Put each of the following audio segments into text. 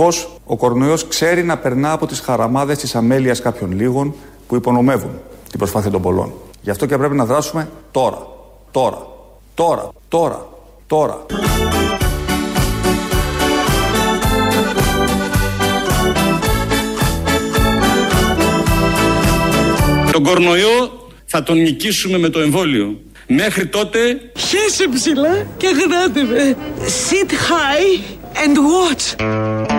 Δυστυχώς, ο κορονοϊός ξέρει να περνά από τις χαραμάδες της αμέλειας κάποιων λίγων που υπονομεύουν την προσπάθεια των πολλών. Γι' αυτό και πρέπει να δράσουμε τώρα. Τώρα. Τώρα. Τώρα. Τώρα. Τον κορονοϊό θα τον νικήσουμε με το εμβόλιο. Μέχρι τότε... Χέσε ψηλά και γράτε με. Sit high and watch.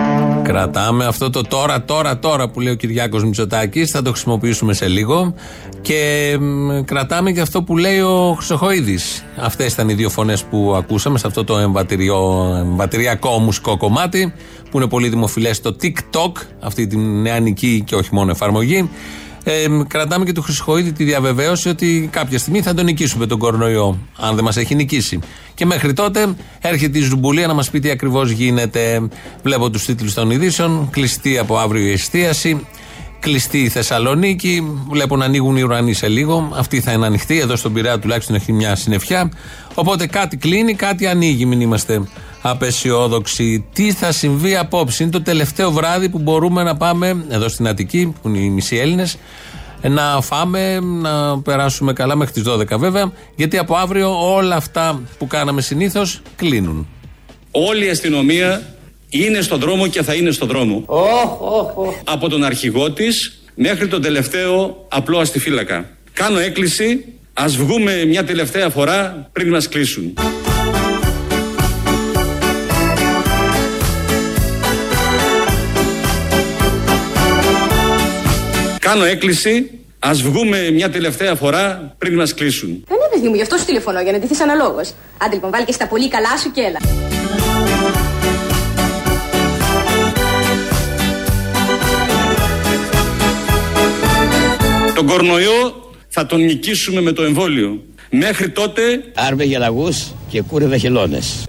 Κρατάμε αυτό το τώρα, τώρα, τώρα που λέει ο Κυριάκος Μητσοτάκης. Θα το χρησιμοποιήσουμε σε λίγο. Και κρατάμε και αυτό που λέει ο Χρυσοχοίδης. Αυτές ήταν οι δύο φωνές που ακούσαμε σε αυτό το εμβατηριακό μουσικό κομμάτι που είναι πολύ δημοφιλές στο TikTok, αυτή τη νεανική και όχι μόνο εφαρμογή. Ε, κρατάμε και του Χρυσοχοίδη τη διαβεβαίωση ότι κάποια στιγμή θα τον νικήσουμε τον κορονοϊό, αν δεν μας έχει νικήσει. Και μέχρι τότε έρχεται η Ζουμπουλία να μας πει τι ακριβώς γίνεται. Βλέπω τους τίτλους των ειδήσεων. Κλειστή από αύριο η εστίαση. Κλειστή η Θεσσαλονίκη. Βλέπω να ανοίγουν οι ουρανοί σε λίγο. Αυτή θα είναι ανοιχτή. Εδώ στον Πειραιά τουλάχιστον έχει μια συννεφιά. Οπότε κάτι κλείνει, κάτι ανοίγει. Μην είμαστε απεσιόδοξοι. Τι θα συμβεί απόψε; Είναι το τελευταίο βράδυ που μπορούμε να πάμε εδώ στην Αττική, που είναι οι μισοί Έλληνες, να φάμε, να περάσουμε καλά μέχρι τις 12 βέβαια. Γιατί από αύριο όλα αυτά που κάναμε συνήθως κλείνουν. Όλη η αστυνομία είναι στον δρόμο και θα είναι στον δρόμο. Oh, oh, oh. Από τον αρχηγό της μέχρι τον τελευταίο απλό αστιφύλακα. Κάνω έκκληση, ας βγούμε μια τελευταία φορά πριν μας κλείσουν. Κάνω έκκληση, ας βγούμε μια τελευταία φορά πριν μας κλείσουν. Ναι, παιδί μου, γι' αυτό σου τηλεφωνώ, για να ντυθείς αναλόγως. Άντε λοιπόν, βάλει και στα πολύ καλά σου και έλα. Τον κορονοϊό θα τον νικήσουμε με το εμβόλιο. Μέχρι τότε... Άρβε για λαγούς και κούρευε χελώνες.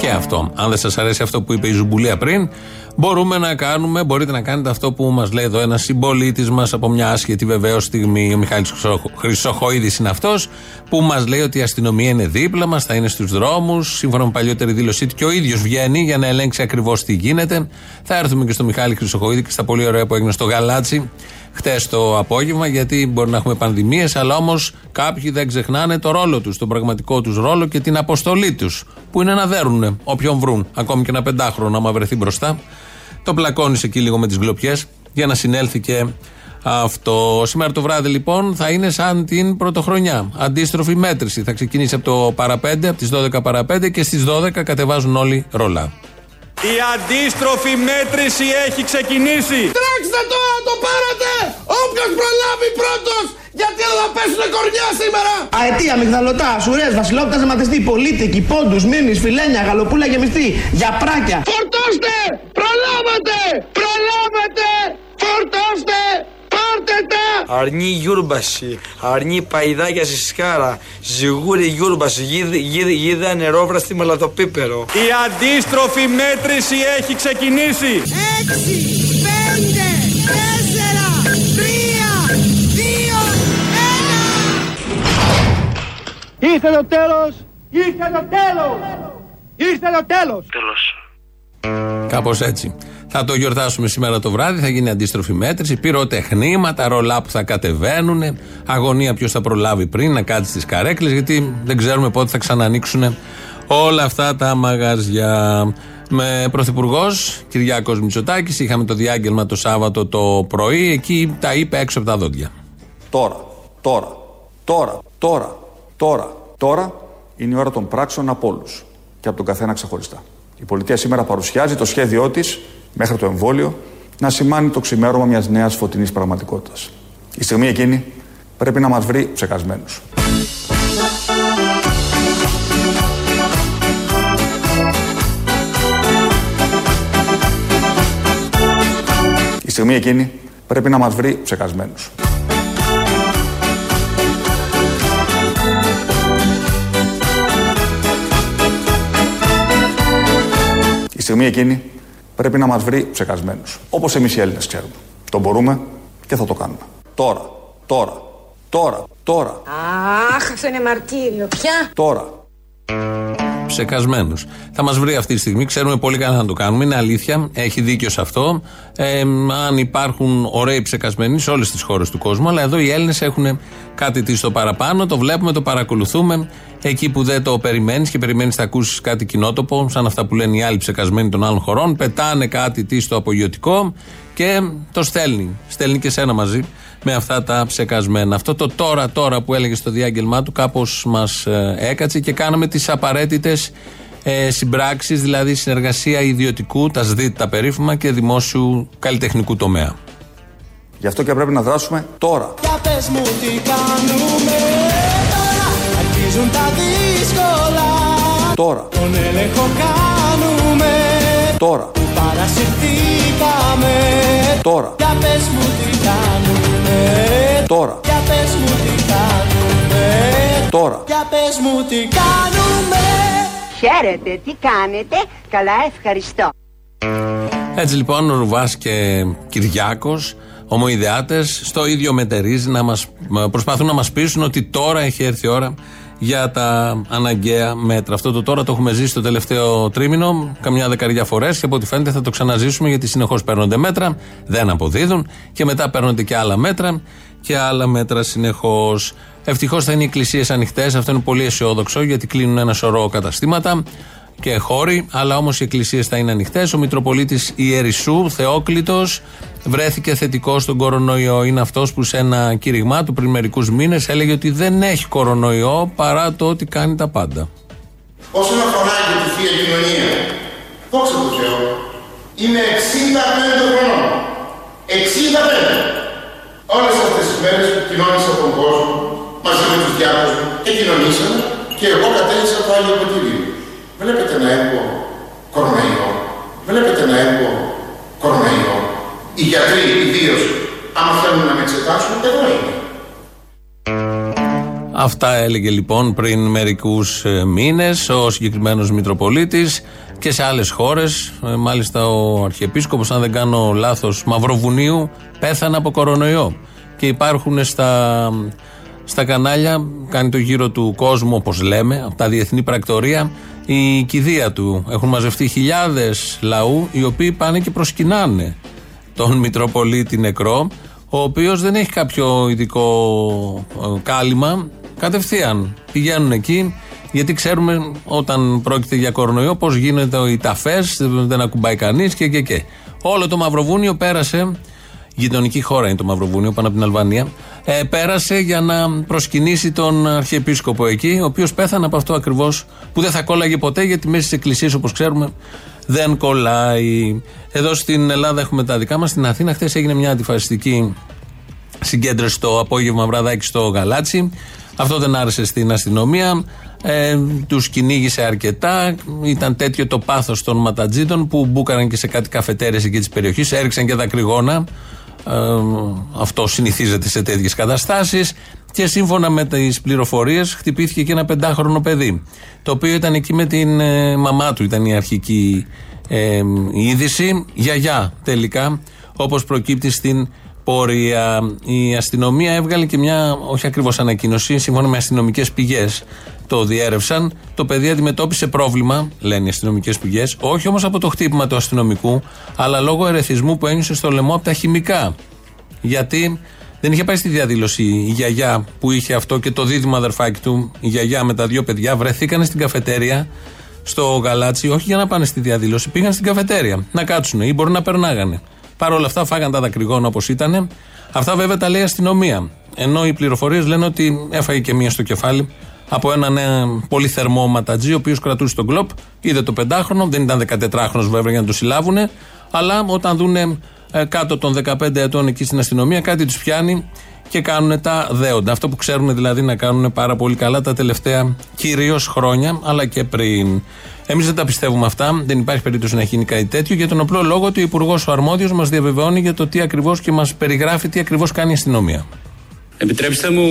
Και αυτό. Αν δεν σας αρέσει αυτό που είπε η Ζουμπουλία πριν, μπορούμε να κάνουμε, μπορείτε να κάνετε αυτό που μας λέει εδώ ένα συμπολίτης μας από μια άσχετη βεβαίως στιγμή. Ο Μιχάλης Χρυσοχοίδης είναι αυτός που μας λέει ότι η αστυνομία είναι δίπλα μας, θα είναι στους δρόμους. Σύμφωνα με παλιότερη δήλωσή του και ο ίδιος βγαίνει για να ελέγξει ακριβώς τι γίνεται. Θα έρθουμε και στο Μιχάλη Χρυσοχοίδη και στα πολύ ωραία που έγινε στο Γαλάτσι χτες το απόγευμα, γιατί μπορεί να έχουμε πανδημίες, αλλά όμως κάποιοι δεν ξεχνάνε το ρόλο τους, τον πραγματικό τους ρόλο και την αποστολή τους, που είναι να δέρουν όποιον βρουν, ακόμη και ένα πεντάχρονο, άμα βρεθεί μπροστά. Το πλακώνεις εκεί λίγο με τις γκλοπιέ για να συνέλθει και αυτό. Σήμερα το βράδυ λοιπόν θα είναι σαν την πρωτοχρονιά. Αντίστροφη μέτρηση. Θα ξεκινήσει από το παραπέντε, από τις 12 παραπέντε και στις 12 κατεβάζουν όλοι ρολά. Η αντίστροφη μέτρηση έχει ξεκινήσει. Τρέξτε το, το πάρετε! Όποιος προλάβει πρώτος! Γιατί εδώ θα πέσουν κορνιά σήμερα! Αετία, μυγδαλωτά, σουρές, βασιλόπτα, ζεματιστή, πολίτικη, πόντου, μήνυ, φιλένια, γαλοπούλα γεμιστή, για πράκια. Φορτώστε! Προλάβατε! Προλάβατε! Φορτώστε! Πάρτε τα! Αρνή γιούρμπαση, αρνή παϊδάκια στη σκάρα, ζυγούρι γιούρμπαση, γίδα νερόβρα στη μελατοπίπερο. Η αντίστροφη μέτρηση έχει ξεκινήσει. Έξι, πέντε, τέσσερα, τρία, δύο, ένα. Ήρθε το τέλος! Ήρθε το τέλος! Ήρθε το τέλος! Τέλος. Κάπως έτσι. Θα το γιορτάσουμε σήμερα το βράδυ, θα γίνει αντίστροφη μέτρηση, πυροτεχνήματα, ρολά που θα κατεβαίνουν, αγωνία ποιος θα προλάβει πριν να κάτσει στις καρέκλες, γιατί δεν ξέρουμε πότε θα ξανανοίξουν όλα αυτά τα μαγαζιά. Με πρωθυπουργός Κυριάκος Μητσοτάκης, είχαμε το διάγγελμα το Σάββατο το πρωί, εκεί τα είπε έξω από τα δόντια. Τώρα, τώρα, τώρα, τώρα, τώρα, τώρα είναι η ώρα των πράξεων από όλους και από τον καθένα ξεχωριστά. Η πολιτεία σήμερα παρουσιάζει το σχέδιό της μέχρι το εμβόλιο να σημάνει το ξημέρωμα μιας νέας φωτεινής πραγματικότητας. Η στιγμή εκείνη πρέπει να μας βρει ψεκασμένους. Η στιγμή εκείνη πρέπει να μας βρει ψεκασμένους. Η στιγμή εκείνη πρέπει να μας βρει ψεκασμένους. Όπως εμείς οι Έλληνες ξέρουμε. Το μπορούμε και θα το κάνουμε. Τώρα, τώρα, τώρα, τώρα, Αχ, αυτό είναι μαρτύριο. Πια. τώρα. Ψεκασμένους. Θα μας βρει αυτή τη στιγμή, ξέρουμε πολύ καλά να το κάνουμε. Είναι αλήθεια, έχει δίκιο σε αυτό. Ε, αν υπάρχουν ωραίοι ψεκασμένοι σε όλες τις χώρες του κόσμου, αλλά εδώ οι Έλληνες έχουν κάτι τι στο παραπάνω, το βλέπουμε, το παρακολουθούμε. Εκεί που δεν το περιμένεις και περιμένεις να ακούσεις κάτι κοινότοπο, σαν αυτά που λένε οι άλλοι ψεκασμένοι των άλλων χωρών, πετάνε κάτι τι στο απογειωτικό και το στέλνει. Στέλνει και σένα μαζί με αυτά τα ψεκασμένα. Αυτό το τώρα, τώρα που έλεγε στο διάγγελμά του, κάπως μας ε, έκατσε και κάναμε τις απαραίτητες ε, συμπράξεις, δηλαδή συνεργασία ιδιωτικού, τα ΣΔΙΤ, τα περίφημα και δημόσιου καλλιτεχνικού τομέα. Γι' αυτό και πρέπει να δράσουμε τώρα. Για πες μου τι κάνουμε τώρα Αρχίζουν τα δύσκολα Τώρα. Τον έλεγχο κάνουμε Τώρα. Που παρασυρθήκαμε Τώρα. Για πες μου τι κάνουμε Τώρα. Για πες μου τι κάνουμε Τώρα. Για πες μου τι κάνουμε Χαίρετε, τι κάνετε. Καλά, ευχαριστώ. Έτσι λοιπόν ο Ρουβάς και Κυριάκος, ομοειδεάτε, στο ίδιο μετερίζει να μας, προσπαθούν να μας πείσουν ότι τώρα έχει έρθει η ώρα για τα αναγκαία μέτρα. Αυτό το τώρα το έχουμε ζήσει το τελευταίο τρίμηνο, καμιά δεκαριά φορές και από ό,τι φαίνεται θα το ξαναζήσουμε γιατί συνεχώς παίρνονται μέτρα, δεν αποδίδουν και μετά παίρνονται και άλλα μέτρα και άλλα μέτρα συνεχώς. Ευτυχώς θα είναι οι εκκλησίες ανοιχτές, αυτό είναι πολύ αισιόδοξο γιατί κλείνουν ένα σωρό καταστήματα και χώροι, αλλά όμως οι εκκλησίες θα είναι ανοιχτές. Ο Μητροπολίτης Ιερισσού, Θεόκλητος, βρέθηκε θετικός στον κορονοϊό. Είναι αυτός που σε ένα κήρυγμά του πριν μερικούς μήνες έλεγε ότι δεν έχει κορονοϊό παρά το ότι κάνει τα πάντα. Όσον αφορά και τη Θεία Κοινωνία, δόξα τω Θεώ, είμαι 65 χρονών. 65. Όλες αυτές τις μέρες που κοινώνησα τον κόσμο, μαζί με τους διάκους μου και κοινωνήσαμε και εγώ κατέληξα το Άγιο Ποτήρι. Βλέπετε να έχω κορονοϊό. Βλέπετε να έχω κορονοϊό. Οι γιατροί ιδίως, άμα θέλουν να με εξετάσουν, εδώ είναι. Αυτά έλεγε λοιπόν πριν μερικούς μήνες ο συγκεκριμένος Μητροπολίτης και σε άλλες χώρες. Μάλιστα ο Αρχιεπίσκοπος, αν δεν κάνω λάθος, Μαυροβουνίου, πέθανε από κορονοϊό. Και υπάρχουν στα, στα κανάλια, κάνει το γύρο του κόσμου, όπως λέμε, από τα διεθνή πρακτορία, η κηδεία του. Έχουν μαζευτεί χιλιάδες λαού, οι οποίοι πάνε και προσκυνάνε τον Μητροπολίτη νεκρό, ο οποίος δεν έχει κάποιο ειδικό ε, κάλυμα. Κατευθείαν πηγαίνουν εκεί, γιατί ξέρουμε όταν πρόκειται για κορονοϊό πώς γίνεται οι ταφές, δεν ακουμπάει κανείς και, και, και. Όλο το Μαυροβούνιο πέρασε, γειτονική χώρα είναι το Μαυροβούνιο, πάνω από την Αλβανία, ε, πέρασε για να προσκυνήσει τον Αρχιεπίσκοπο εκεί, ο οποίος πέθανε από αυτό ακριβώς που δεν θα κόλλαγε ποτέ, γιατί μέσα στις εκκλησίες, όπως ξέρουμε, δεν κολλάει. Εδώ στην Ελλάδα έχουμε τα δικά μας. Στην Αθήνα, χθες έγινε μια αντιφασιστική συγκέντρωση το απόγευμα βραδάκι στο Γαλάτσι. Αυτό δεν άρεσε στην αστυνομία. Ε, τους κυνήγησε αρκετά. Ήταν τέτοιο το πάθος των ματατζίδων που μπούκαραν και σε κάτι καφετέρειε εκεί της περιοχής. Έριξαν και δακρυγόνα. Ε, αυτό συνηθίζεται σε τέτοιες καταστάσεις. Και σύμφωνα με τις πληροφορίες, χτυπήθηκε και ένα πεντάχρονο παιδί. Το οποίο ήταν εκεί με την ε, μαμά του, ήταν η αρχική ε, είδηση. Γιαγιά τελικά, όπως προκύπτει στην πορεία. Η αστυνομία έβγαλε και μια, όχι ακριβώς ανακοίνωση, σύμφωνα με αστυνομικές πηγές το διέρευσαν. Το παιδί αντιμετώπισε πρόβλημα, λένε οι αστυνομικές πηγές, όχι όμως από το χτύπημα του αστυνομικού, αλλά λόγω ερεθισμού που ένιωσε στο λαιμό από τα χημικά. Γιατί δεν είχε πάει στη διαδήλωση η γιαγιά που είχε αυτό και το δίδυμο αδερφάκι του, η γιαγιά με τα δύο παιδιά, βρεθήκαν στην καφετέρια στο γαλάτσι, όχι για να πάνε στη διαδήλωση, πήγαν στην καφετέρια να κάτσουν ή μπορεί να περνάγανε. Παρ' όλα αυτά φάγαν τα δακρυγόνα όπως ήταν. Αυτά βέβαια τα λέει η αστυνομία. Ενώ οι πληροφορίες λένε ότι έφαγε και μία στο κεφάλι από έναν ε, πολύ θερμό ματατζή, ο οποίος κρατούσε τον κλοπ. Είδε το πεντάχρονο, δεν ήταν 14χρονο βέβαια για να το συλλάβουν. Αλλά όταν δουν ε, κάτω των 15 ετών εκεί στην αστυνομία, κάτι τους πιάνει και κάνουν τα δέοντα. Αυτό που ξέρουν δηλαδή να κάνουν πάρα πολύ καλά τα τελευταία κυρίως χρόνια, αλλά και πριν. Εμείς δεν τα πιστεύουμε αυτά. Δεν υπάρχει περίπτωση να γίνει κάτι τέτοιο για τον απλό λόγο ότι ο Υπουργός ο Αρμόδιος μας διαβεβαιώνει για το τι ακριβώς και μας περιγράφει τι ακριβώς κάνει η αστυνομία. Επιτρέψτε μου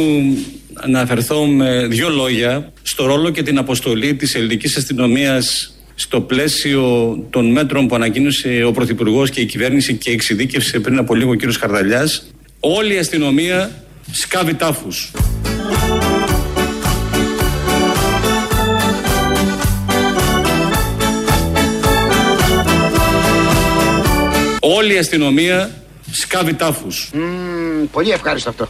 να αφαιρθώ με δύο λόγια στο ρόλο και την αποστολή της ελληνικής αστυνομίας στο πλαίσιο των μέτρων που ανακοίνωσε ο Πρωθυπουργός και η κυβέρνηση και εξειδίκευσε πριν από λίγο ο κύριος Χαρδαλιάς, όλη η αστυνομία σκάβει τάφους. Όλη η αστυνομία σκάβει τάφους. Πολύ ευχάριστο αυτό.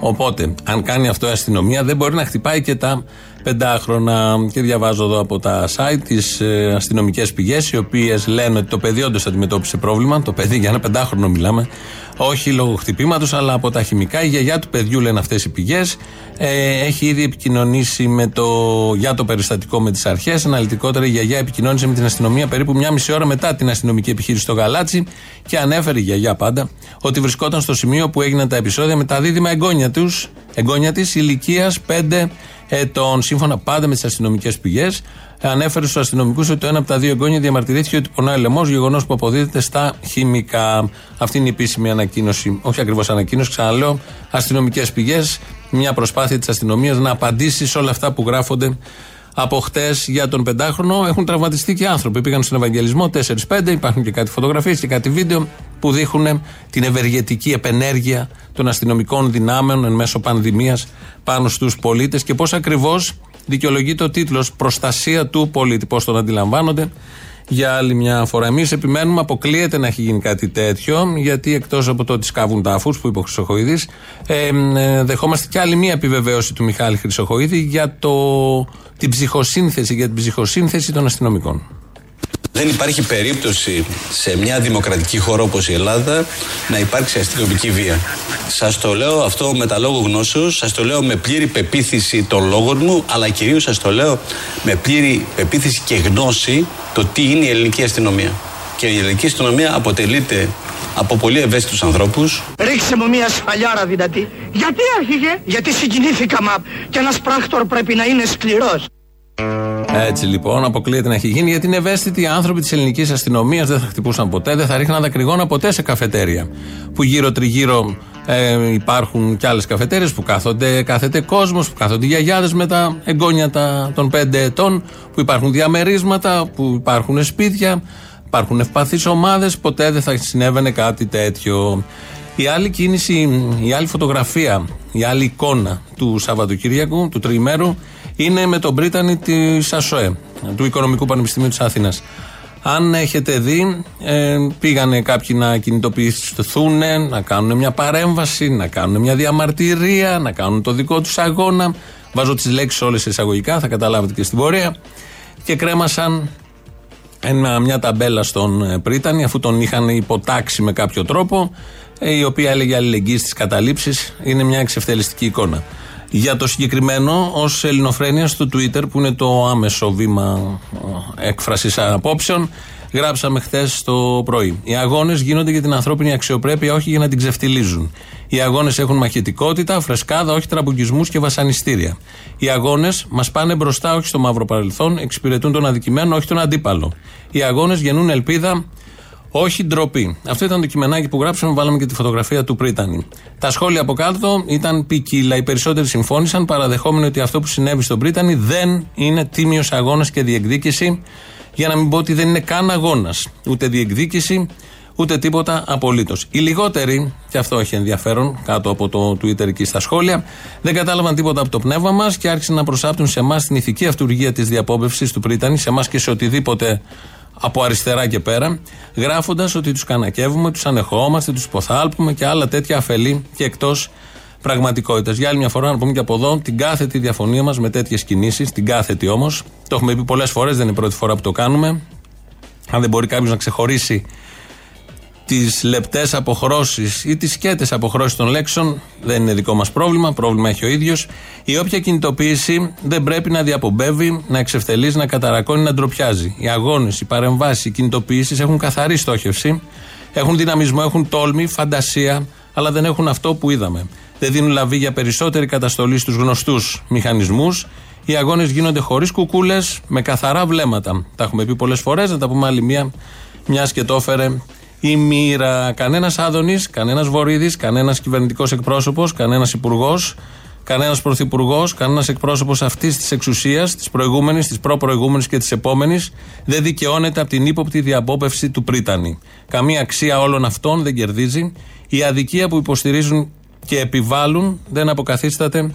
Οπότε, αν κάνει αυτό η αστυνομία, δεν μπορεί να χτυπάει και τα πεντάχρονα. Και διαβάζω εδώ από τα site τις ε, αστυνομικές πηγές, οι οποίες λένε ότι το παιδί όντως αντιμετώπισε πρόβλημα. Το παιδί, για ένα πεντάχρονο μιλάμε, όχι λόγω χτυπήματος, αλλά από τα χημικά. Η γιαγιά του παιδιού, λένε αυτές οι πηγές, ε, έχει ήδη επικοινωνήσει με το, για το περιστατικό με τις αρχές. Αναλυτικότερα, η γιαγιά επικοινώνησε με την αστυνομία περίπου μια μισή ώρα μετά την αστυνομική επιχείρηση στο Γαλάτσι και ανέφερε η γιαγιά πάντα ότι βρισκόταν στο σημείο που έγιναν τα επεισόδια με τα δίδυμα εγγόνια, τους, εγγόνια της ηλικίας 5 ετών. Σύμφωνα πάντα με τις αστυνομικές πηγές, ανέφερε στους αστυνομικούς ότι το ένα από τα δύο εγγόνια διαμαρτυρήθηκε ότι πονάει λαιμό, γεγονός που αποδίδεται στα χημικά. Αυτή είναι η επίσημη ανακοίνωση, όχι ακριβώς ανακοίνωση, ξαναλέω, αστυνομικές πηγές. Μια προσπάθεια της αστυνομίας να απαντήσει σε όλα αυτά που γράφονται από χτες για τον πεντάχρονο. Έχουν τραυματιστεί και άνθρωποι. Πήγαν στον Ευαγγελισμό 4-5. Υπάρχουν και κάτι φωτογραφίες και κάτι βίντεο που δείχνουν την ευεργετική επενέργεια των αστυνομικών δυνάμεων εν μέσω πανδημίας πάνω στους πολίτες και πώς ακριβώς δικαιολογείται ο τίτλος Προστασία του πολίτη. Πώς τον αντιλαμβάνονται. Για άλλη μια φορά, εμείς επιμένουμε, αποκλείεται να έχει γίνει κάτι τέτοιο, γιατί εκτός από το ότι σκάβουν τάφου που είπε ο Χρυσοχοίδης, ε, ε, δεχόμαστε και άλλη μια επιβεβαίωση του Μιχάλη Χρυσοχοίδη για το, την ψυχοσύνθεση, για την ψυχοσύνθεση των αστυνομικών. Δεν υπάρχει περίπτωση σε μια δημοκρατική χώρα όπως η Ελλάδα να υπάρξει αστυνομική βία. Σας το λέω αυτό με τα λόγω γνώσεως, σας το λέω με πλήρη πεποίθηση των λόγων μου, αλλά κυρίως σας το λέω με πλήρη πεποίθηση και γνώση το τι είναι η ελληνική αστυνομία. Και η ελληνική αστυνομία αποτελείται από πολύ ευαίσθητους ανθρώπους. Ρίξε μου μια σφαλιάρα δυνατή. Γιατί άρχιγε; Γιατί συγκινήθηκα μα και ένας πράκτορ πρέπει να είναι σκληρός. Έτσι λοιπόν, αποκλείεται να έχει γίνει γιατί είναι ευαίσθητοι οι άνθρωποι της ελληνικής αστυνομίας, δεν θα χτυπούσαν ποτέ, δεν θα ρίχναν δακρυγόνα ποτέ σε καφετέρια. Που γύρω-τριγύρω ε, υπάρχουν και άλλες καφετέρειες που κάθονται, κάθεται κόσμος, που κάθονται γιαγιάδες με τα εγγόνια τα, των πέντε ετών, που υπάρχουν διαμερίσματα, που υπάρχουν σπίτια, υπάρχουν ευπαθείς ομάδες. Ποτέ δεν θα συνέβαινε κάτι τέτοιο. Η άλλη κίνηση, η άλλη φωτογραφία, η άλλη εικόνα του Σαββατοκύριακου, του τριημέρου, είναι με τον Πρίτανη τη ΑΣΟΕ, του Οικονομικού Πανεπιστημίου της Αθήνα. Αν έχετε δει, ε, πήγανε κάποιοι να κινητοποιηθούν, να κάνουν μια παρέμβαση, να κάνουν μια διαμαρτυρία, να κάνουν το δικό τους αγώνα. Βάζω τις λέξεις όλες εισαγωγικά, θα καταλάβετε και στην πορεία. Και κρέμασαν ένα, μια ταμπέλα στον ε, Πρίτανη, αφού τον είχαν υποτάξει με κάποιο τρόπο, ε, η οποία έλεγε αλληλεγγύη στις καταλήψεις. Είναι μια εξευτελιστική εικόνα. Για το συγκεκριμένο, ως ελληνοφρένειας στο Twitter, που είναι το άμεσο βήμα ε, έκφρασης απόψεων, γράψαμε χθες το πρωί. Οι αγώνες γίνονται για την ανθρώπινη αξιοπρέπεια, όχι για να την ξεφτιλίζουν. Οι αγώνες έχουν μαχητικότητα, φρεσκάδα, όχι τραμπουκισμούς και βασανιστήρια. Οι αγώνες μας πάνε μπροστά, όχι στο μαύρο παρελθόν, εξυπηρετούν τον αδικημένο, όχι τον αντίπαλο. Οι αγώνες γεννούν ελπίδα, όχι ντροπή. Αυτό ήταν το κειμενάκι που γράψαμε, βάλαμε και τη φωτογραφία του Πρίτανη. Τα σχόλια από κάτω ήταν ποικίλα. Οι περισσότεροι συμφώνησαν, παραδεχόμενοι ότι αυτό που συνέβη στον Πρίτανη δεν είναι τίμιος αγώνας και διεκδίκηση. Για να μην πω ότι δεν είναι καν αγώνας. Ούτε διεκδίκηση, ούτε τίποτα απολύτως. Οι λιγότεροι, και αυτό έχει ενδιαφέρον κάτω από το Twitter εκεί στα σχόλια, δεν κατάλαβαν τίποτα από το πνεύμα μας και άρχισαν να προσάπτουν σε εμάς την ηθική αυτουργία της διαπόμπευσης του Πρίτανη, σε εμάς και σε οτιδήποτε από αριστερά και πέρα, γράφοντας ότι τους κανακεύουμε, τους ανεχόμαστε, τους υποθάλπουμε και άλλα τέτοια αφελή και εκτός πραγματικότητας. Για άλλη μια φορά, να πούμε και από εδώ, την κάθετη διαφωνία μας με τέτοιες κινήσεις, την κάθετη όμως, το έχουμε πει πολλές φορές, δεν είναι η πρώτη φορά που το κάνουμε. Αν δεν μπορεί κάποιος να ξεχωρίσει τις λεπτές αποχρώσεις ή τις σκέτες αποχρώσεις των λέξεων δεν είναι δικό μας πρόβλημα. Πρόβλημα έχει ο ίδιος. Η όποια κινητοποίηση δεν πρέπει να διαπομπεύει, να εξευτελίζει, να καταρακώνει, να ντροπιάζει. Οι αγώνες, οι παρεμβάσεις, οι κινητοποιήσεις έχουν καθαρή στόχευση. Έχουν δυναμισμό, έχουν τόλμη, φαντασία, αλλά δεν έχουν αυτό που είδαμε. Δεν δίνουν λαβή για περισσότερη καταστολή στους γνωστούς μηχανισμούς. Οι αγώνες γίνονται χωρίς κουκούλες, με καθαρά βλέμματα. Τα έχουμε πει πολλές φορές, να τα πούμε άλλη μία, μιας και το έφερε η μοίρα. Κανένας Άδωνης, κανένας Βορύδης, κανένας κυβερνητικός εκπρόσωπος, κανένας υπουργός, κανένας πρωθυπουργός, κανένας εκπρόσωπος αυτής της εξουσίας, της προηγούμενης, της προπροηγούμενης και της επόμενης, δεν δικαιώνεται από την ύποπτη διαπόπευση του Πρίτανη. Καμία αξία όλων αυτών δεν κερδίζει. Η αδικία που υποστηρίζουν και επιβάλλουν δεν αποκαθίσταται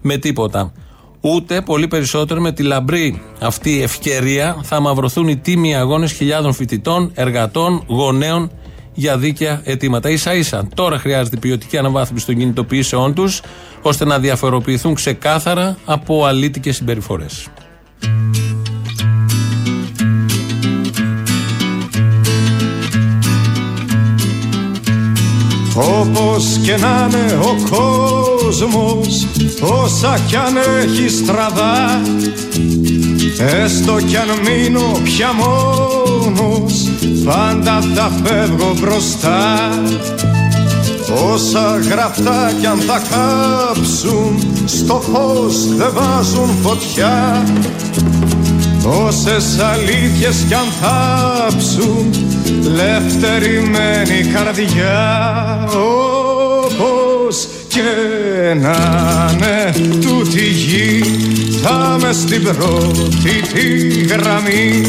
με τίποτα. Ούτε πολύ περισσότερο με τη λαμπρή αυτή ευκαιρία θα μαυρωθούν οι τίμοι αγώνες χιλιάδων φοιτητών, εργατών, γονέων για δίκαια αιτήματα. σα ίσα τώρα χρειάζεται ποιοτική αναβάθμιση των κινητοποιήσεών τους, ώστε να διαφοροποιηθούν ξεκάθαρα από αλήτικε συμπεριφορές. Όπως και να είναι ο κόσμος Όσα κι αν έχει στραβά Έστω κι αν μείνω πια μόνος Πάντα θα φεύγω μπροστά. Όσα γραφτά κι αν θα κάψουν Στο φως δεν βάζουν φωτιά Όσες αλήθειες κι αν θάψουν Λευτερημένη καρδιά. Όπως και να είναι τούτη γη Θα με στην πρώτη τη γραμμή.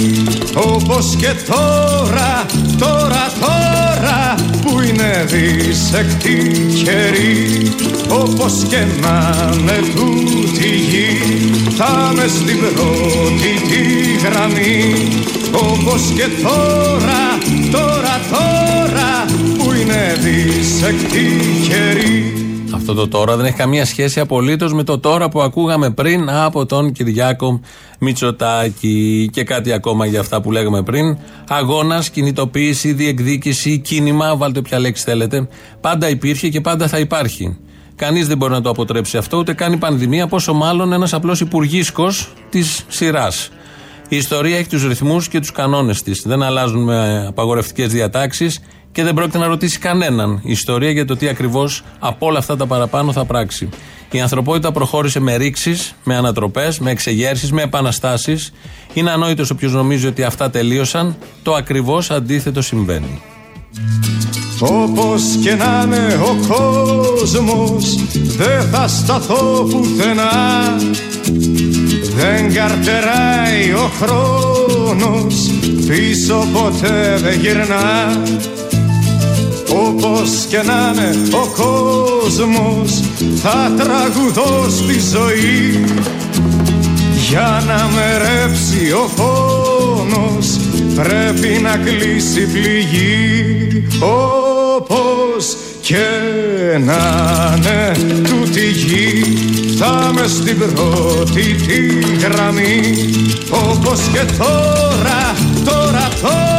Όπως και τώρα, τώρα, τώρα Που είναι δισεκτή καιρή Όπως και να είναι τούτη γη Θα με στην πρώτη τη γραμμή. Όπως και τώρα, τώρα, τώρα Που είναι δισεκτή καιρή. Αυτό το τώρα δεν έχει καμία σχέση απολύτως με το τώρα που ακούγαμε πριν από τον Κυριάκο Μητσοτάκη. Και κάτι ακόμα για αυτά που λέγαμε πριν. Αγώνας, κινητοποίηση, διεκδίκηση, κίνημα, βάλτε όποια λέξη θέλετε. Πάντα υπήρχε και πάντα θα υπάρχει. Κανείς δεν μπορεί να το αποτρέψει αυτό, ούτε κάνει πανδημία, πόσο μάλλον ένας απλός υπουργίσκος της σειράς. Η ιστορία έχει τους ρυθμούς και τους κανόνες της. Δεν αλλάζουν με απαγορευτικές διατάξεις και δεν πρόκειται να ρωτήσει κανέναν η ιστορία για το τι ακριβώς από όλα αυτά τα παραπάνω θα πράξει. Η ανθρωπότητα προχώρησε με ρήξεις, με ανατροπές, με εξεγέρσεις, με επαναστάσεις. Είναι ανόητος όποιο νομίζει ότι αυτά τελείωσαν. Το ακριβώς αντίθετο συμβαίνει. Όπως και να είναι ο κόσμος δεν θα σταθώ πουθενά δεν καρτεράει ο χρόνος πίσω ποτέ δεν γυρνά όπως και να είναι ο κόσμος θα τραγουδώ στη ζωή. Για να με ρέψει ο φόνος πρέπει να κλείσει πληγή. Όπως και να είναι τούτη γη θα με στην πρώτη τη γραμμή. Όπως και τώρα, τώρα, τώρα. που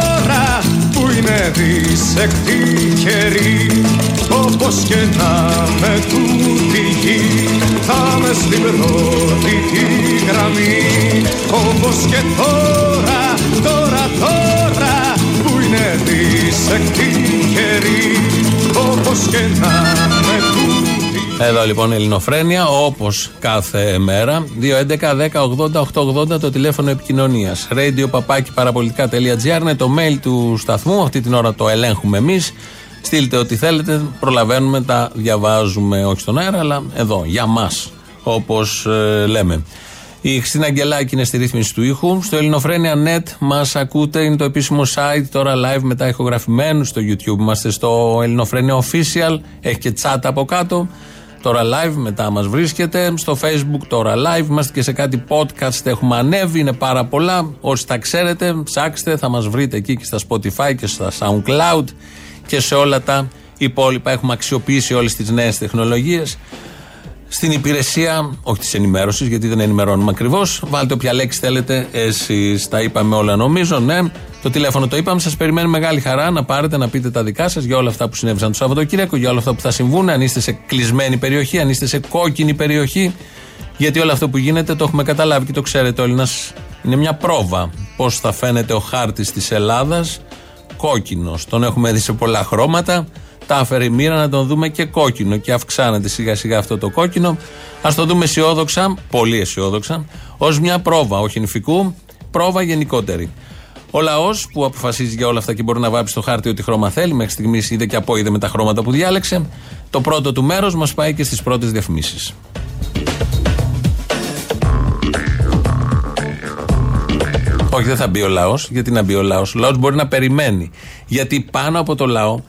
είναι δισεκτή καιρή όπως και να με τούτη γη θα με στην πρώτη τη γραμμή. Όπως και τώρα, τώρα, τώρα που είναι δισεκτή καιρή όπως και να με τούτη εδώ λοιπόν Ελληνοφρένια, όπως κάθε μέρα. 2.11.10.80.880 το τηλέφωνο επικοινωνίας. Radio παπάκι παραπολιτικά.gr είναι το mail του σταθμού. Αυτή την ώρα το ελέγχουμε εμείς. Στείλτε ό,τι θέλετε. Προλαβαίνουμε, τα διαβάζουμε όχι στον αέρα, αλλά εδώ για μας. Όπως ε, λέμε. Η Χριστίνα Αγγελάκη είναι στη ρύθμιση του ήχου. Στο ελληνοφρένια.net μας ακούτε, είναι το επίσημο site, τώρα live μετά ηχογραφημένους. Στο YouTube είμαστε στο Ελληνοφρένια Official, έχει και chat από κάτω. Τώρα live, μετά μας βρίσκεται. Στο Facebook τώρα live. Είμαστε και σε κάτι podcast. Έχουμε ανέβει, είναι πάρα πολλά. Όσοι τα ξέρετε, ψάξτε, θα μας βρείτε εκεί και στα Spotify και στα SoundCloud και σε όλα τα υπόλοιπα. Έχουμε αξιοποιήσει όλες τις νέες τεχνολογίες στην υπηρεσία, όχι της ενημέρωσης, γιατί δεν ενημερώνουμε ακριβώς. Βάλτε όποια λέξη θέλετε εσείς. Τα είπαμε όλα νομίζω, ναι. Το τηλέφωνο το είπαμε. Σας περιμένει μεγάλη χαρά να πάρετε να πείτε τα δικά σας για όλα αυτά που συνέβησαν το Σαββατοκύριακο, για όλα αυτά που θα συμβούν, αν είστε σε κλεισμένη περιοχή, αν είστε σε κόκκινη περιοχή. Γιατί όλο αυτό που γίνεται το έχουμε καταλάβει και το ξέρετε όλοι. Είναι μια πρόβα πώς θα φαίνεται ο χάρτης της Ελλάδας κόκκινος. Τον έχουμε δει σε πολλά χρώματα τα έφερε η μοίρα να τον δούμε και κόκκινο και αυξάνεται σιγά σιγά αυτό το κόκκινο. Α το δούμε αισιόδοξα, πολύ αισιόδοξα, ως μια πρόβα, όχι νηφικού, πρόβα γενικότερη. Ο λαός που αποφασίζει για όλα αυτά και μπορεί να βάψει στο χάρτη ό,τι χρώμα θέλει, μέχρι στιγμής είδε και από είδε με τα χρώματα που διάλεξε. Το πρώτο του μέρος μας πάει και στις πρώτες διαφημίσεις. Όχι, δεν θα μπει ο λαός. Γιατί να μπει ο λαός; Ο λαός μπορεί να περιμένει. Γιατί πάνω από το λαό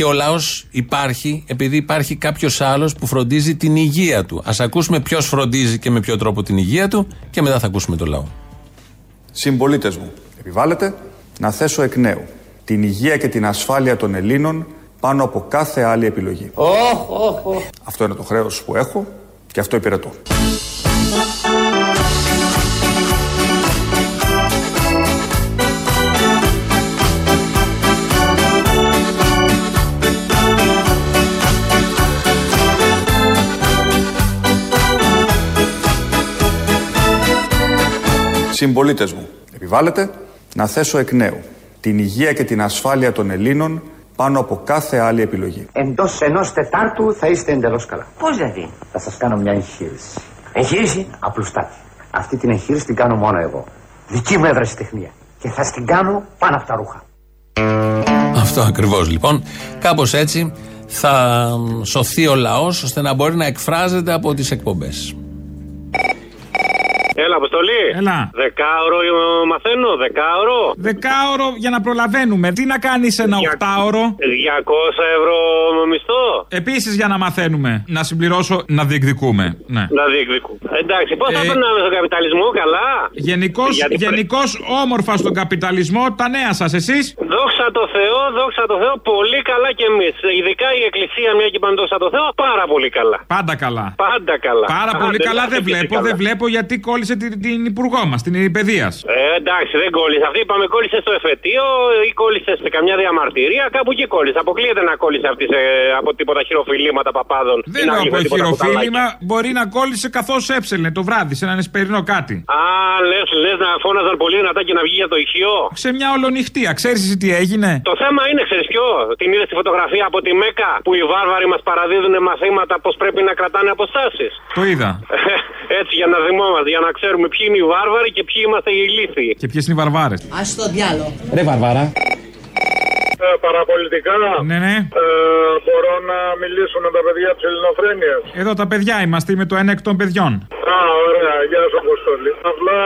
Και ο λαός υπάρχει επειδή υπάρχει κάποιος άλλος που φροντίζει την υγεία του. Α ακούσουμε ποιος φροντίζει και με ποιο τρόπο την υγεία του και μετά θα ακούσουμε το λαό. Συμπολίτες μου, επιβάλλεται να θέσω εκ νέου την υγεία και την ασφάλεια των Ελλήνων πάνω από κάθε άλλη επιλογή. Oh, oh, oh. Αυτό είναι το χρέος που έχω και αυτό υπηρετώ. Συμπολίτες μου, επιβάλλεται να θέσω εκ νέου την υγεία και την ασφάλεια των Ελλήνων πάνω από κάθε άλλη επιλογή. Εντός ενός Τετάρτου θα είστε εντελώς καλά. Πώς δηλαδή; Θα σας κάνω μια εγχείρηση. Εγχείρηση; Απλουστάτη. Αυτή την εγχείρηση την κάνω μόνο εγώ. Δική μου τεχνία. Και θα την κάνω πάνω από τα ρούχα. Αυτό ακριβώς λοιπόν. Κάπως έτσι θα σωθεί ο λαός ώστε να μπορεί να εκφράζεται από τις εκπομπές. Έλα, Αποστολή. Έλα. Δεκάωρο ε, μαθαίνω, δεκάωρο. Δεκάωρο για να προλαβαίνουμε. Τι να κάνεις ένα οκτάωρο; 200 ευρώ μισθό. Επίσης για να μαθαίνουμε. Να συμπληρώσω να διεκδικούμε. Ναι. Να διεκδικούμε. Εντάξει, πώς θα περνάμε στον καπιταλισμό, καλά. Γενικώ γενικώς όμορφα στον καπιταλισμό, τα νέα σας, εσείς. Δόξα τω Θεώ, δόξα τω Θεώ, πολύ καλά κι εμείς. Ειδικά η Εκκλησία, μια και είπαν δόξα τω Θεώ, πάρα πολύ καλά. Πάντα καλά. Πάντα καλά. Πάρα πολύ καλά δεν βλέπω, δεν βλέπω γιατί κόλλησε την, την υπουργό μας, την παιδείας. Ε, εντάξει, δεν κόλλησε. Αυτή είπαμε κόλλησε στο εφετείο ή κόλλησε σε καμιά διαμαρτυρία, κάπου εκεί κόλλησε. Αποκλείεται να κόλλησε αυτή σε, από τίποτα χειροφιλήματα παπάδων. Δεν λέω από χειροφίλημα, μπορεί να κόλλησε καθώς έψελνε το βράδυ σε ένα εσπερινό κάτι. Α, λες, λες να φώναζαν πολύ δυνατά και να βγει για το ηχείο; Σε μια ολονυχτία, ξέρεις τι έγινε; Το θέμα είναι, ξέρεις ποιο. Την είδες στη φωτογραφία από τη Μέκα που οι βάρβαροι μας παραδίδουν μαθήματα πώς πρέπει να κρατάνε αποστάσεις. Το είδα. Έτσι για να θυμόμαστε, για να ξέρουμε ποιοι είναι οι βάρβαροι και ποιοι είμαστε οι ηλίθιοι. Και ποιες είναι οι βαρβάρες; Α το διάλο. Ρε βαρβάρα. Ε, παραπολιτικά. Ναι, ναι. Ε, μπορώ να μιλήσω με τα παιδιά της Ελληνοφρένειας. Εδώ τα παιδιά είμαστε, είμαι το ένα εκ των παιδιών. Α, ωραία, γεια σα, Αποστολή. Απλά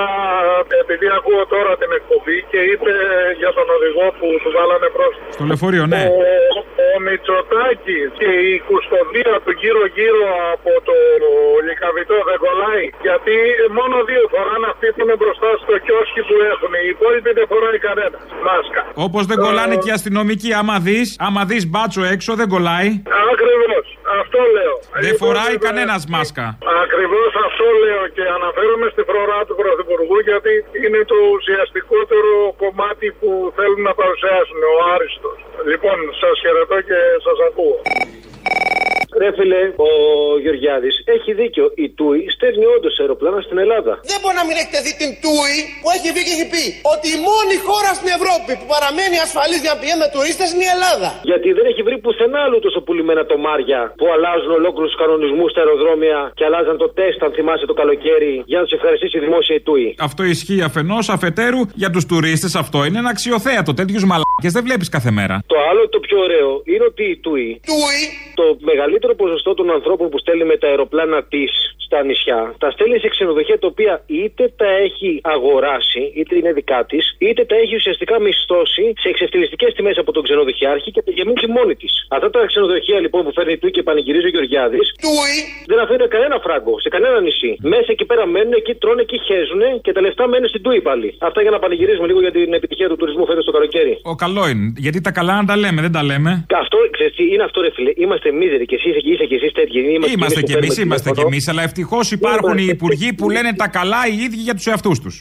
επειδή ακούω τώρα την εκπομπή και είπε για τον οδηγό που του βάλανε πρόστιμο. Στο λεωφορείο, ναι. Ο, ο Μητσοτάκης και η κουστοδία του γύρω-γύρω από το λικαβιτό δεν κολλάει. Γιατί μόνο δύο φοράνε αυτοί που είναι μπροστά στο κιόσκι που έχουν. Οι υπόλοιποι δεν φοράει κανένα. Μάσκα. Όπως δεν κολλάνε και οι αστυνομικοί, άμα δεις, άμα δεις μπάτσο έξω, δεν κολλάει. Ακριβώς. Αυτό λέω. Δεν φοράει κανένας μάσκα. Ακριβώς αυτό λέω και αναφέρομαι στη φρορά του Πρωθυπουργού γιατί είναι το ουσιαστικότερο κομμάτι που θέλουν να παρουσιάσουν, ο Άριστος. Λοιπόν, σας χαιρετώ και σας ακούω. Ρε φίλε, ο Γεωργιάδης έχει δίκιο. Η Τούι στέλνει όντως αεροπλάνα στην Ελλάδα. Δεν μπορεί να μην έχετε δει την Τούι που έχει βγει και έχει πει ότι η μόνη χώρα στην Ευρώπη που παραμένει ασφαλής για να πηγαίνει με τουρίστες είναι η Ελλάδα. Γιατί δεν έχει βρει πουθενά άλλου τόσο πουλημένα τομάρια που αλλάζουν ολόκληρους τους κανονισμούς στα αεροδρόμια και αλλάζαν το τεστ, αν θυμάσαι το καλοκαίρι, για να τους ευχαριστήσει η δημόσια η Τούι. Αυτό ισχύει αφενός, αφετέρου για τους τουρίστες αυτό είναι ένα αξιοθέατο. Τέτοιους μαλάκε δεν βλέπεις κάθε μέρα. Το άλλο το πιο ωραίο είναι ότι η Τούι, Τούι. το μεγαλύτερο ποσοστό των ανθρώπων που στέλνει με τα αεροπλάνα της στα νησιά, τα στέλνει σε ξενοδοχεία τα οποία είτε τα έχει αγοράσει, είτε είναι δικά της, είτε τα έχει ουσιαστικά μισθώσει σε εξευτελιστικές τιμές από τον ξενοδοχειάρχη και τα γεμίζει μόνη της. Αυτά τα ξενοδοχεία λοιπόν που φέρνει του και πανηγυρίζει ο Γεωργιάδης, δεν αφήνουν κανένα φράγκο σε κανένα νησί. Μέσα εκεί πέρα μένουν, εκεί τρώνε, εκεί χέζουν και τα λεφτά μένουν στην Τούι πάλι. Αυτά για να πανηγυρίζουμε λίγο για την επιτυχία του τουρισμού φέτος το καλοκαίρι. Ο καλό είναι. Γιατί τα καλά να τα λέμε, δεν τα λέμε. Αυτό, ξέρεις, τι, είναι αυτό, ρε φίλε. Είμαστε μίζεροι και εσύ είσαι και εσύ τέτοιοι. Είμαστε κι εμείς, είμαστε κι εμείς, αλλά ευτυχώς υπάρχουν οι υπουργοί που λένε τα καλά οι ίδιοι για τους εαυτούς τους.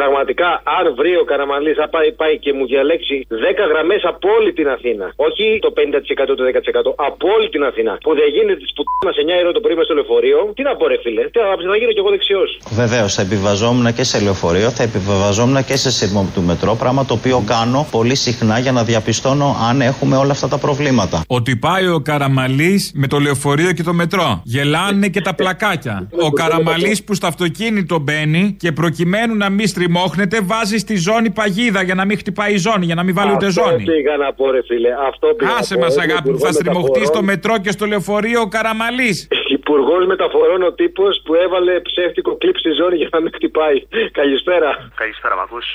Πραγματικά, αν βρει ο Καραμαλή, θα πάει, πάει και μου διαλέξει 10 γραμμέ από όλη την Αθήνα. Όχι το 50% το 10%. Από όλη την Αθήνα. Που δεν γίνεται τη πουτάνα σε 9 ώρα το πρωί με στο λεωφορείο. Τι να πω, ρε φίλε. Τι θα γίνω κι εγώ δεξιό. Βεβαίω, θα επιβαζόμουν και σε λεωφορείο, θα επιβαζόμουν και σε σύρμο του μετρό. Πράγμα το οποίο κάνω πολύ συχνά για να διαπιστώνω αν έχουμε όλα αυτά τα προβλήματα. Ότι πάει ο Καραμαλή με το λεωφορείο και το μετρό. Γελάνε και τα πλακάκια. Ο Καραμαλή που στο αυτοκίνητο μπαίνει και προκειμένου να μην στριμώχνεται, βάζει στη ζώνη παγίδα για να μην χτυπάει η ζώνη, για να μην βάλει ούτε Αυτό ζώνη. πήγα να πω, ρε φίλε. Αυτό πήγα Άσε να μας, πω. αγάπη μου, θα Υπουργός στριμωχτείς στο Μεταφορών. μετρό και στο λεωφορείο ο Καραμαλής. Υπουργός Μεταφορών ο τύπος που έβαλε ψεύτικο κλειπ στη ζώνη για να μην χτυπάει. Καλησπέρα. Καλησπέρα, μ' ακούς;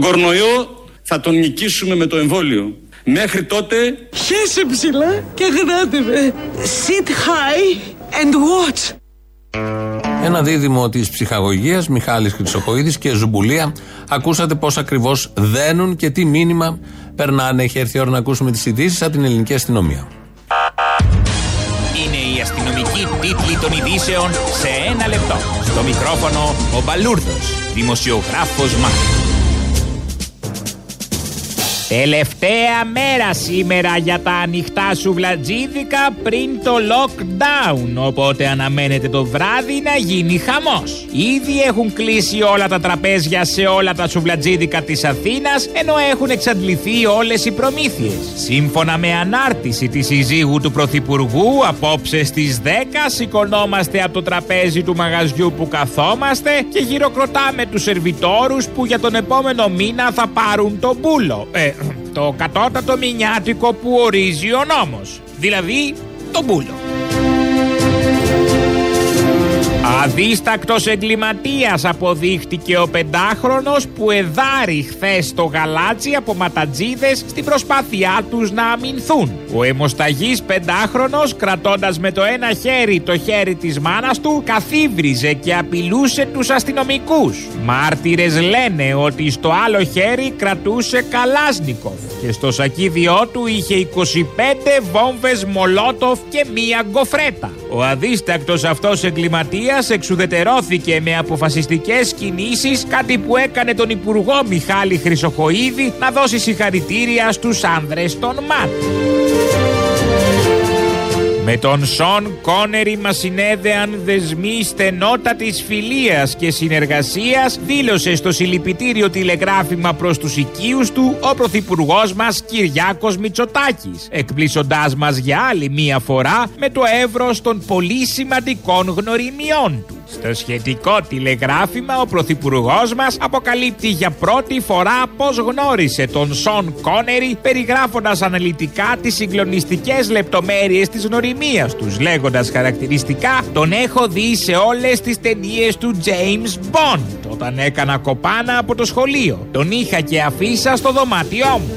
Τον κορονοϊό θα τον νικήσουμε με το εμβόλιο. Μέχρι τότε... Χέσε ψηλά και γράτε με. Sit high and watch. Ένα δίδυμο της ψυχαγωγίας, Μιχάλης Χρυσοχοίδης και Ζουμπουλία. Ακούσατε πώς ακριβώς δένουν και τι μήνυμα περνάνε. Έχει έρθει η ώρα να ακούσουμε τις ειδήσεις από την ελληνική αστυνομία. Είναι η αστυνομική τίτλη των ειδήσεων σε ένα λεπτό. Στο μικρόφωνο ο Μπαλούρδος, δημοσιογράφος Μάρκος. Τελευταία μέρα σήμερα για τα ανοιχτά σουβλατζίδικα πριν το lockdown. Οπότε αναμένεται το βράδυ να γίνει χαμός. Ήδη έχουν κλείσει όλα τα τραπέζια σε όλα τα σουβλατζίδικα της Αθήνας ενώ έχουν εξαντληθεί όλες οι προμήθειες. Σύμφωνα με ανάρτηση της συζύγου του Πρωθυπουργού, απόψε στις 10 σηκωνόμαστε από το τραπέζι του μαγαζιού που καθόμαστε και γυροκροτάμε τους σερβιτόρους που για τον επόμενο μήνα θα πάρουν το μπούλο. Ε, το κατώτατο μηνιάτικο που ορίζει ο νόμος. Δηλαδή, το μπούλο. Αδίστακτος εγκληματίας αποδείχτηκε ο πεντάχρονος που εδάρει χθες το γαλάτσι από ματατζίδες στην προσπάθειά τους να αμυνθούν. Ο αιμοσταγής πεντάχρονος κρατώντας με το ένα χέρι το χέρι της μάνας του καθίβριζε και απειλούσε τους αστυνομικούς. Μάρτυρες λένε ότι στο άλλο χέρι κρατούσε καλάσνικοφ και στο σακίδιό του είχε 25 βόμβες μολότοφ και μία γκοφρέτα. Ο αδίστακτος αυτός εγκληματίας εξουδετερώθηκε με αποφασιστικές κινήσεις κάτι που έκανε τον Υπουργό Μιχάλη Χρυσοχοίδη να δώσει συγχαρητήρια στους άνδρες των ΜΑΤ. Με τον Σον Κόνερι μας συνέδεαν δεσμοί στενότατης φιλίας και συνεργασίας δήλωσε στο συλληπιτήριο τηλεγράφημα προς τους οικείους του ο Πρωθυπουργός μας Κυριάκος Μητσοτάκης εκπλήσοντάς μας για άλλη μία φορά με το εύρος των πολύ σημαντικών γνωριμιών του. Στο σχετικό τηλεγράφημα ο Πρωθυπουργός μας αποκαλύπτει για πρώτη φορά πως γνώρισε τον Σον Κόνερι περιγράφοντας αναλυτικά τις συγκλονιστικές λεπτομέρειες της γνωριμίας τους λέγοντας χαρακτηριστικά τον έχω δει σε όλες τις ταινίες του James Bond όταν έκανα κοπάνα από το σχολείο. Τον είχα και αφήσα στο δωμάτιό μου.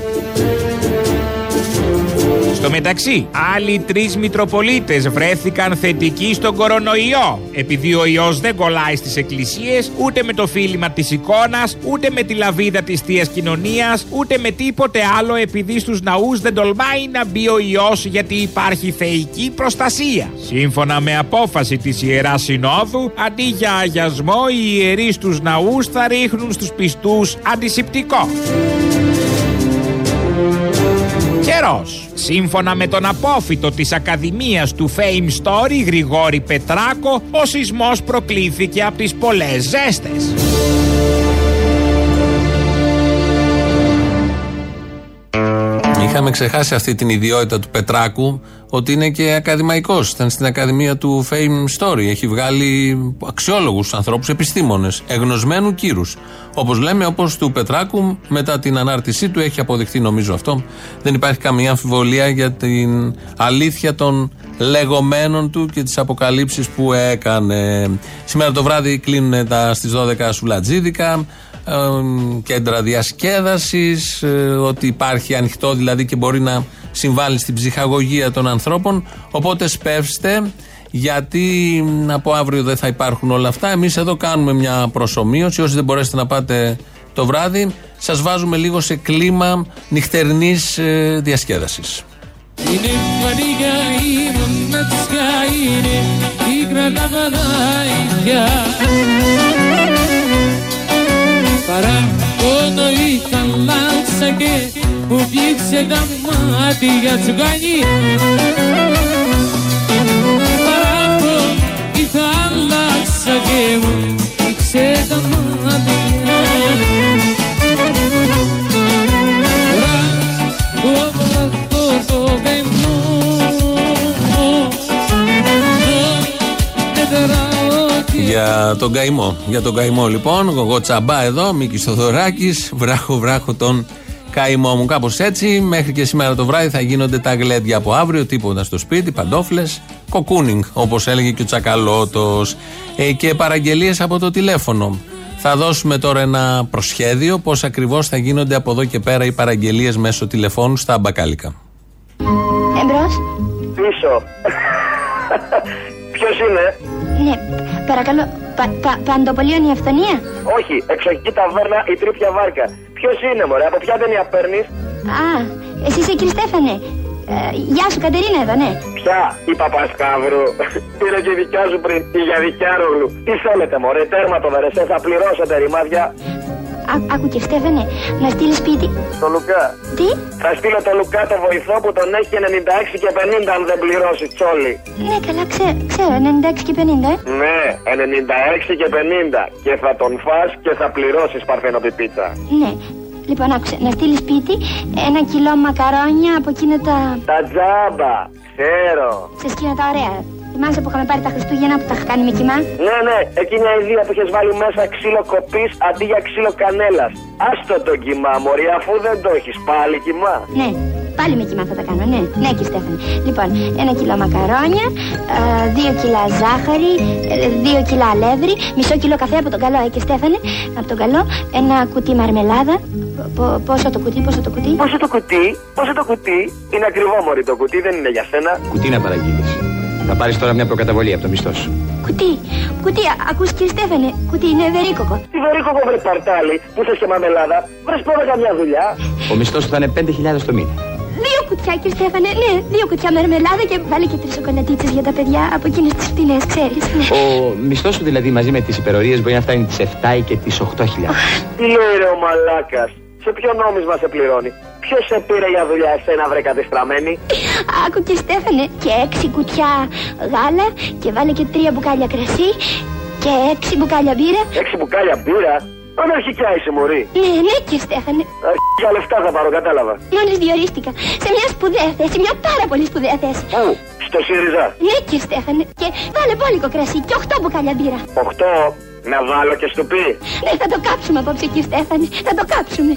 Στο μεταξύ, άλλοι τρεις Μητροπολίτες βρέθηκαν θετικοί στον κορονοϊό. Επειδή ο ιός δεν κολλάει στις εκκλησίες, ούτε με το φίλημα της εικόνας, ούτε με τη λαβίδα της θείας κοινωνίας, ούτε με τίποτε άλλο, επειδή στους ναούς δεν τολμάει να μπει ο ιός γιατί υπάρχει θεϊκή προστασία. Σύμφωνα με απόφαση της ιεράς συνόδου, αντί για αγιασμό, οι ιερείς στους ναούς θα ρίχνουν στους πιστούς αντισηπτικό. Καιρός. Σύμφωνα με τον απόφυτο της Ακαδημίας του Fame Story Γρηγόρη Πετράκο, ο σεισμός προκλήθηκε από τις πολλές ζέστες. Είχαμε ξεχάσει αυτή την ιδιότητα του Πετράκου ότι είναι και ακαδημαϊκός. Ήταν στην Ακαδημία του Fame Story. Έχει βγάλει αξιόλογους ανθρώπους, επιστήμονες, εγνωσμένου κύρους. Όπως λέμε, όπως του Πετράκου, μετά την ανάρτησή του έχει αποδειχθεί νομίζω αυτό. Δεν υπάρχει καμία αμφιβολία για την αλήθεια των λεγόμενων του και τις αποκαλύψεις που έκανε. Σήμερα το βράδυ κλείνουν τα στις 12 σουλατζίδικα κέντρα διασκέδασης, ότι υπάρχει ανοιχτό δηλαδή και μπορεί να συμβάλλει στην ψυχαγωγία των ανθρώπων. Οπότε σπεύστε, γιατί από αύριο δεν θα υπάρχουν όλα αυτά. Εμείς εδώ κάνουμε μια προσωμείωση. Όσοι δεν μπορέσετε να πάτε το βράδυ, σας βάζουμε λίγο σε κλίμα νυχτερινής διασκέδασης. Παραπονό ήταν λάμψα και που πλήξε τα μάτια τσουγκάνι Παραπονό ήταν λάμψα και μου πλήξε τα μάτια Για τον καημό. Για τον καημό λοιπόν. Εγώ τσαμπά εδώ, Μίκης Θοδωράκης. Βράχω, βράχω τον καημό μου. Κάπως έτσι, μέχρι και σήμερα το βράδυ θα γίνονται τα γλέντια από αύριο. Τίποτα στο σπίτι, παντόφλες. Κοκούνινγκ, όπως έλεγε και ο Τσακαλώτος. Ε, και παραγγελίες από το τηλέφωνο. Θα δώσουμε τώρα ένα προσχέδιο πώς ακριβώς θα γίνονται από εδώ και πέρα οι παραγγελίες μέσω τηλεφώνου στα μπακάλικα. Εμπρός. Πίσω. Ποιος είναι; Ναι, παρακαλώ. Πα, πα, παντοπολίων η αυθονία; Όχι, εξοχική ταβέρνα η τρίπια βάρκα. Ποιος είναι, μωρέ, από ποια ταινία παίρνεις; Α, εσύ είσαι κύριε Στέφανε. Ε, γεια σου, Κατερίνα εδώ, ναι. Ποια, η Παπασκάβρου. Πήρε και η δικιά σου πριν, η Γιαδικιάρογλου. Τι θέλετε, μωρέ, τέρμα το βερεσέ, θα πληρώσετε ρημάδια. Α, άκου και Στέφανε, να στείλεις σπίτι. Το Λουκά. Τι; Θα στείλω το Λουκά το βοηθό που τον έχει 96 και 50 αν δεν πληρώσει τσόλι. Ναι, καλά, ξέ- ξέρω, 96 και 50, ε. Ναι, 96 και 50. Και θα τον φας και θα πληρώσεις παρθενοπιπίτσα. Ναι. Λοιπόν, άκουσε, να στείλεις σπίτι ένα κιλό μακαρόνια από εκείνα τα. Τα τζάμπα, ξέρω. σε σκήνα τα ωραία. Θυμάσαι που είχαμε πάρει τα Χριστούγεννα που τα είχα κάνει με κοιμά. Ναι, ναι, εκείνη η ιδέα που είχες βάλει μέσα ξύλο κοπής αντί για ξύλο κανέλας. Άστο το κοιμά, Μωρή, αφού δεν το έχεις πάλι κοιμά. Ναι, πάλι με κοιμά θα τα κάνω, ναι. Ναι, και Στέφανη. Λοιπόν, ένα κιλό μακαρόνια, α, δύο κιλά ζάχαρη, ε, δύο κιλά αλεύρι, μισό κιλό καφέ από τον καλό, ε, και Στέφανε, από τον καλό, ένα κουτί μαρμελάδα. Πο- πόσο το κουτί, πόσο το κουτί; Πόσο το κουτί, πόσο το κουτί. Είναι ακριβό, Μωρή, το κουτί δεν είναι για σένα. Κουτί να παραγγείλεις. Θα πάρεις τώρα μια προκαταβολή από το μισθός σου. Κουτί, κουτί, α- ακούς κύριε Στέφανε, κουτί είναι βερίκοκο. Τι βερίκοκο βρε παρτάλι, που θες και μαμελάδα, βρες πρώτα καμιά δουλειά. Ο μισθός σου θα είναι 5.000 το μήνα. Δύο κουτιά, κύριε Στέφανε, ναι, δύο κουτιά μαρμελάδα και βάλε και τρεις σοκολατίτσες για τα παιδιά από εκείνες τις φτηνές, ξέρεις. Ναι. Ο μισθός σου δηλαδή μαζί με τις υπερορίες μπορεί να φτάνει τις 7 ή και τις 8.000. Τι λέει ρε ο μαλάκας, σε ποιο νόμισμα σε πληρώνει; Ποιος σε πήρε για δουλειά εσένα βρε κατεστραμμένη; Άκου και Στέφανε, και έξι κουτιά γάλα και βάλε και τρία μπουκάλια κρασί και έξι μπουκάλια μπύρα. Έξι μπουκάλια μπύρα; Αναρχικά είσαι μωρή. Ναι, ναι και Στέφανε. Για λεφτά θα πάρω, κατάλαβα. Μόλις διορίστηκα σε μια σπουδαία θέση, μια πάρα πολύ σπουδαία θέση. Πού, στο ΣΥΡΙΖΑ; Ναι και Στέφανε, και βάλε πόλικο κρασί και οχτώ μπουκάλια μπύρα. Οχτώ, να βάλω και στο πει. Ναι, θα το κάψουμε απόψε κύριε Στέφανε, θα το κάψουμε.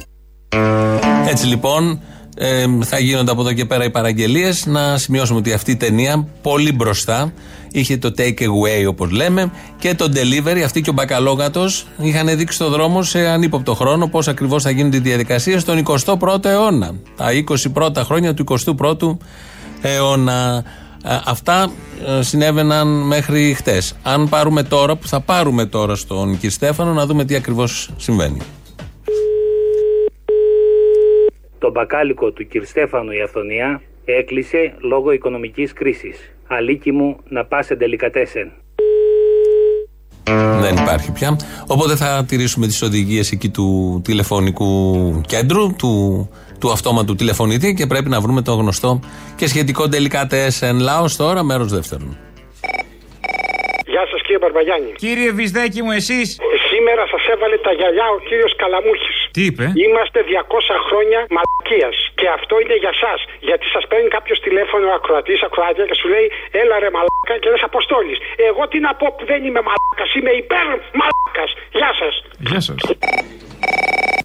Έτσι λοιπόν ε, θα γίνονται από εδώ και πέρα οι παραγγελίες. Να σημειώσουμε ότι αυτή η ταινία πολύ μπροστά είχε το take away όπως λέμε και το delivery. Αυτή και ο Μπακαλόγατος είχαν δείξει το δρόμο σε ανύποπτο χρόνο πώς ακριβώς θα γίνονται οι διαδικασίες στον 21ο αιώνα. Τα 20 πρώτα χρόνια του 21ου αιώνα. Ε, Αυτά ε, συνέβαιναν μέχρι χτες. Αν πάρουμε τώρα, που θα πάρουμε τώρα στον κ. Στέφανο, να δούμε τι ακριβώς συμβαίνει. Το μπακάλικο του κ. Στέφανου η αυθονία έκλεισε λόγω οικονομικής κρίσης. Αλίκη μου να πας σε τελικατέσεν. Δεν υπάρχει πια. Οπότε θα τηρήσουμε τις οδηγίες εκεί του τηλεφωνικού κέντρου, του, του αυτόματου τηλεφωνητή και πρέπει να βρούμε το γνωστό και σχετικό τελικατέσεν. Λάος τώρα, μέρος δεύτερον. Γεια σας κύριε Μπαρμπαγιάννη. Κύριε Βυσδέκη μου, εσείς; Σήμερα σας έβαλε τα γυαλιά ο κύριος Καλαμούχης. Τι είπε; Είμαστε 200 χρόνια μαλακίας. Και αυτό είναι για εσά. Γιατί σας παίρνει κάποιος τηλέφωνο ακροατής, ακροάτια και σου λέει Έλα ρε μαλάκα και λες Αποστόλης. Εγώ τι να πω που δεν είμαι μαλάκας, είμαι υπέρ μαλάκας. Γεια σας. Γεια σας.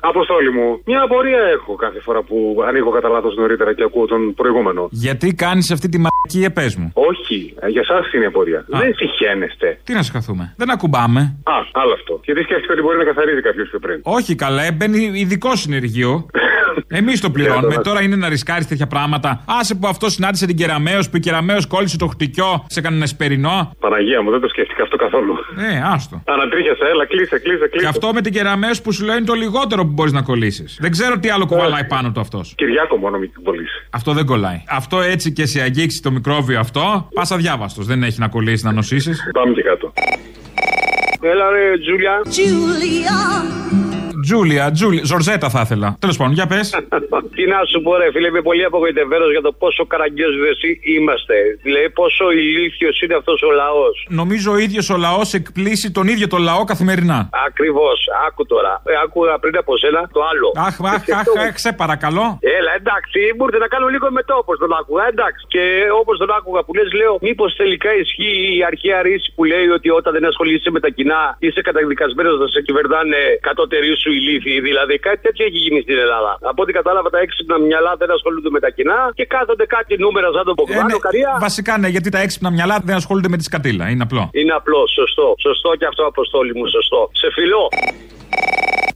Αποστόλη μου, μια απορία έχω κάθε φορά που ανοίγω κατά λάθος νωρίτερα και ακούω τον προηγούμενο. Γιατί κάνεις αυτή τη μαλακία, πες μου. Όχι, ε, για εσά είναι η απορία. Δεν συχαίνεστε. Τι να σκαθούμε. Δεν ακουμπάμε. Α, άλλο αυτό. Γιατί σκέφτηκα ότι μπορεί να καθαρίζει κάποιος πιο πριν. Όχι καλά, μπαίνει ειδικό συνεργείο. Εμείς το πληρώνουμε. Τώρα είναι να ρισκάρεις τέτοια πράγματα. Άσε που αυτό συνάντησε την Κεραμαίο που η Κεραμαίο κόλλησε το χτυκιό σε κανένα σπερινό. Παναγία μου, δεν το σκέφτηκα αυτό καθόλου. Ε, άστο. Ανατρίχιασα, έλα, κλείσε, κλείσε, κλείσε. Και αυτό με την Κεραμαίο που σου λέει είναι το λιγότερο που μπορείς να κολλήσεις. Δεν ξέρω τι άλλο κουβαλάει πάνω του αυτός. Κυριάκο μόνο μην κολλήσεις. Αυτό δεν κολλάει. Αυτό έτσι και σε αγγίξει το μικρόβιο αυτό, πας αδιάβαστος. Δεν έχει να κολλήσεις να νοσήσεις. Πάμε και κάτω. Έλα ρε Τζούλια. Τζούλια, Τζούλια, Ζορζέτα θα ήθελα. Τέλος πάντων, για πες. Τι να σου πω, ρε φίλε, είμαι πολύ απογοητευμένος για το πόσο καραγκιόζιδε είμαστε. Δηλαδή, πόσο ηλίθιος είναι αυτός ο λαός. Νομίζω ο ίδιος ο λαός εκπλήσει τον ίδιο το λαό καθημερινά. Ακριβώς, άκου τώρα. Ε, άκουγα πριν από σένα το άλλο. Αχ, αχ, αχ, αχ, σε παρακαλώ. Έλα, εντάξει, μου ήρθε να κάνω λίγο μετά όπως τον άκουγα. Εντάξει. Και όπως τον άκουγα που λες, λέω, μήπως τελικά ισχύει η αρχαία ρίση που λέει ότι όταν δεν ασχολείσαι με τα κοινά είσαι καταδικασμένος να σε κυβερνάνε κατώτεροι σου ηλίθιοι. Δηλαδή κάτι τέτοιο έχει γίνει στην Ελλάδα. Από ό,τι κατάλαβα τα έξυπνα μυαλά δεν ασχολούνται με τα κοινά και κάθονται κάτι νούμερα σαν τον Ποκμάνο. Ε, ναι, καρία. Βασικά ναι, γιατί τα έξυπνα μυαλά δεν ασχολούνται με τη σκατήλα. Είναι απλό. Είναι απλό, σωστό. Σωστό και αυτό αποστόλη μου, σωστό. Σε φιλό.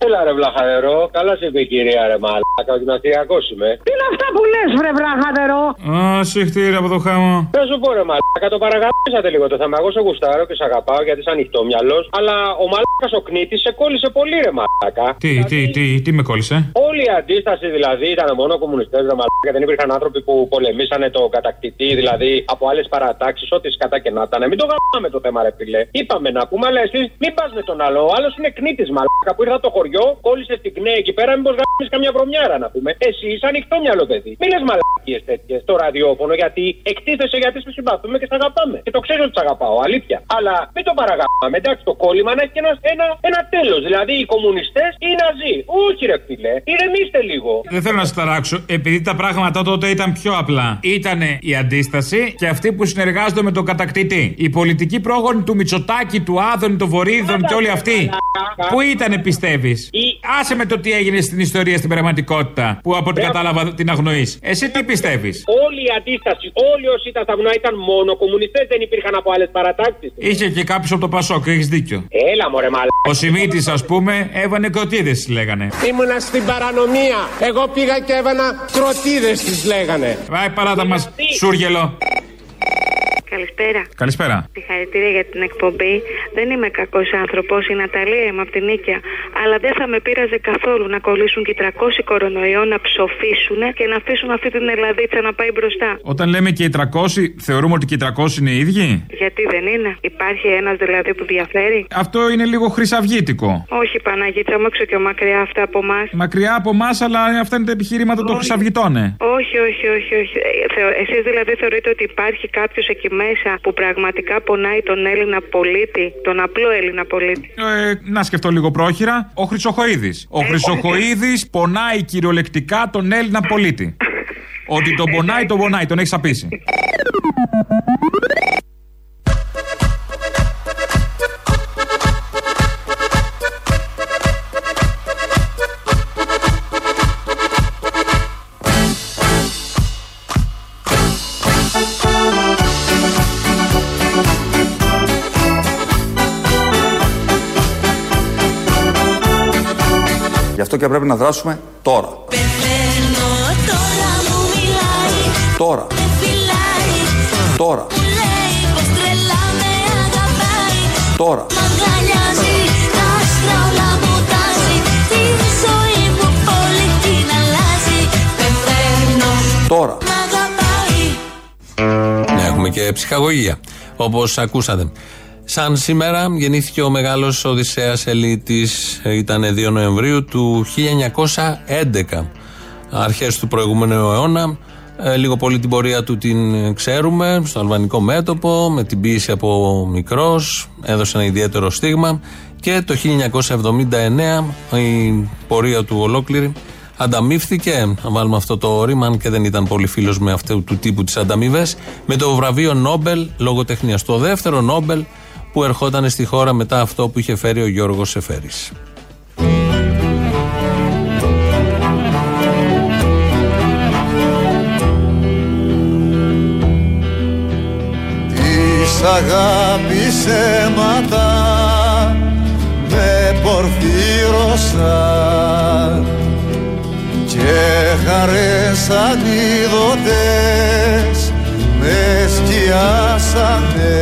Έλα ρε βλαχαδερό, καλά σε είπε η κυρία ρε μαλάκα, ο γυμναστηριακός είμαι. Τι είναι αυτά που λες βρε βλαχαδερό; Α, συχτήρια από το χάμο. Δεν σου πω ρε μαλάκα, το παραγαπήσατε λίγο το θέμα. Εγώ σε γουστάρω και σε αγαπάω γιατί είσαι ανοιχτό μυαλός. Αλλά ο μαλάκας ο κνήτη σε κόλλησε πολύ ρε μαλάκα. Τι, τι, τι, τι με κόλλησε; Όλη η αντίσταση δηλαδή ήταν μόνο κομμουνιστές ρε μαλάκα. Δεν υπήρχαν άνθρωποι που πολεμήσανε τον κατακτητή δηλαδή από άλλες παρατάξεις, ό,τι σκατά και να ήταν. Μην το γαμάμε το θέμα ρε φιλέ. Είπαμε να πούμε, αλλά εσύ μην πας με τον άλλο. Ο άλλος είναι κνήτης μαλάκα που ήρθα το χωριό, κόλλησε στην ΚΝΕ εκεί πέρα, μήπως γάμει καμιά βρωμιάρα να πούμε. Εσύ είσαι ανοιχτό μυαλό παιδί. Μην λες μαλακίες τέτοιες στο ραδιόφωνο γιατί εκτίθεσαι γιατί σε συμπαθούμε και σε αγαπάμε. Και το ξέρω ότι σε αγαπάω, αλήθεια. Αλλά μην το παραγαπάμε. Εντάξει, το κόλλημα να έχει ένας, ένα, ένα τέλος. Δηλαδή οι κομμουνιστές ή οι ναζί. Όχι ρε φίλε, ηρεμήστε λίγο. Δεν θέλω να σας ταράξω, επειδή τα πράγματα τότε ήταν πιο απλά. Ήταν η αντίσταση και αυτοί που συνεργάζονται με τον κατακτητή. Η πολιτική πρόγονη του Μητσοτάκη, του Άδωνη, του Βορύδων και όλοι αυτοί. Πού ήταν, πιστεύεις; Άσε με το τι έγινε στην ιστορία στην πραγματικότητα που από ό,τι κατάλαβα την αγνοείς. Εσύ τι πιστεύεις; Όλη η αντίσταση, όλοι όσοι ήταν στα βουνά ήταν μόνο κομμουνιστές, δεν υπήρχαν από άλλες παρατάξεις. Είχε και κάποιος από το Πασόκ, έχεις δίκιο. Έλα μωρέ μαλά. Ο Σιμίτης, ας πούμε, έβανε κροτίδε, λέγανε. Ήμουνα στην παρανομία. Εγώ πήγα και έβανα κροτίδες, τις λέγανε. Βάει παράτα μας, σούργελο. Καλησπέρα. Καλησπέρα. Συγχαρητήρια για την εκπομπή. Δεν είμαι κακός άνθρωπος. Η Ναταλία είμαι από την Νίκαια. Αλλά δεν θα με πείραζε καθόλου να κολλήσουν και 300 κορονοϊό, να ψοφήσουν και να αφήσουν αυτή την Ελλαδίτσα να πάει μπροστά. Όταν λέμε και οι 300, θεωρούμε ότι και οι 300 είναι οι ίδιοι; Γιατί δεν είναι; Υπάρχει ένας δηλαδή που διαφέρει; Αυτό είναι λίγο χρυσαυγήτικο. Όχι, Παναγίτσα μου, έξω και μακριά αυτά από εμάς. Μακριά από εμάς, αλλά αυτά είναι τα επιχειρήματα των χρυσαυγητών, ε. Όχι, όχι, όχι. όχι. Εσείς δηλαδή θεωρείτε ότι υπάρχει κάποιος εκεί μέσα που πραγματικά πονάει τον Έλληνα πολίτη, τον απλό Έλληνα πολίτη. Ε, να σκεφτώ λίγο πρόχειρα. Ο Χρυσοχοίδης. Ο ε, Χρυσοχοίδης πονάει κυριολεκτικά τον Έλληνα πολίτη. Ότι τον πονάει, τον πονάει, τον έχεις απίσει. Αυτό και πρέπει να δράσουμε τώρα. Τώρα. Τώρα. Τώρα. Τώρα. Έχουμε και ψυχαγωγία, όπως ακούσατε. Σαν σήμερα γεννήθηκε ο μεγάλος Οδυσσέας Ελίτης, ήταν 2 Νοεμβρίου του 1911, αρχές του προηγούμενου αιώνα. Ε, λίγο πολύ την πορεία του την ξέρουμε, στο αλβανικό μέτωπο, με την πίεση από μικρός, έδωσε ένα ιδιαίτερο στίγμα και το 1979 η πορεία του ολόκληρη ανταμείφθηκε, να βάλουμε αυτό το ρήμα, και δεν ήταν πολύ φίλος με αυτού του τύπου τις ανταμοιβές, με το βραβείο Νόμπελ λογοτεχνίας. Το δεύτερο Νόμπελ που ερχόταν στη χώρα μετά αυτό που είχε φέρει ο Γιώργος Σεφέρης. Της αγάπης αίματα με πορφύρωσαν και χαρές αντίδοτες με σκιάσανε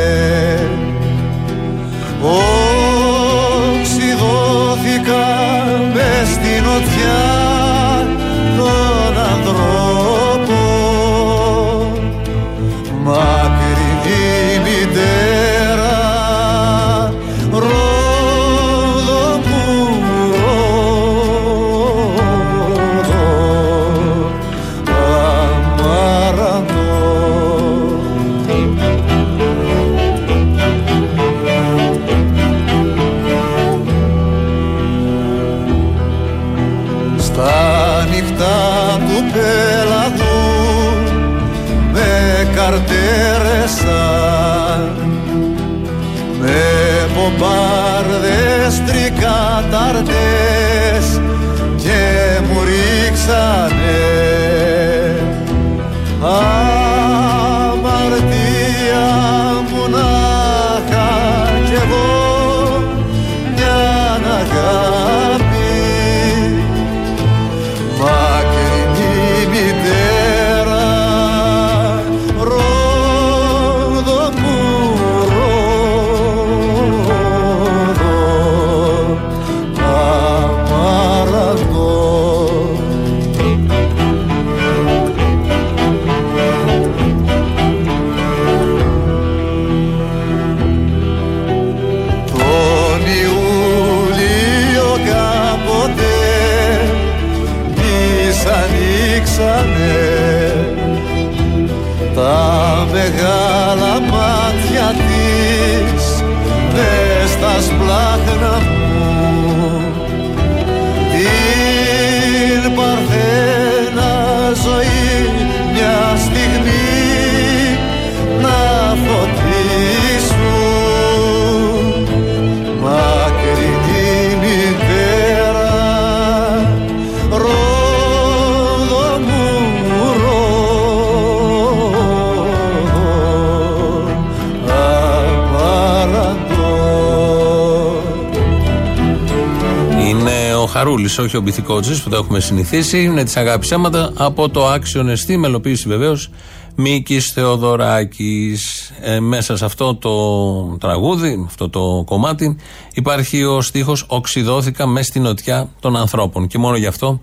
ο Χαρούλη, όχι ο Μπιθικότζη που το έχουμε συνηθίσει. Είναι της αγάπης αίματα από το άξιον εστί, μελοποίηση βεβαίως Μίκης Θεοδωράκης. Ε, μέσα σε αυτό το τραγούδι, αυτό το κομμάτι, υπάρχει ο στίχος Οξυδώθηκα μες στην νοτιά των ανθρώπων. Και μόνο γι' αυτό,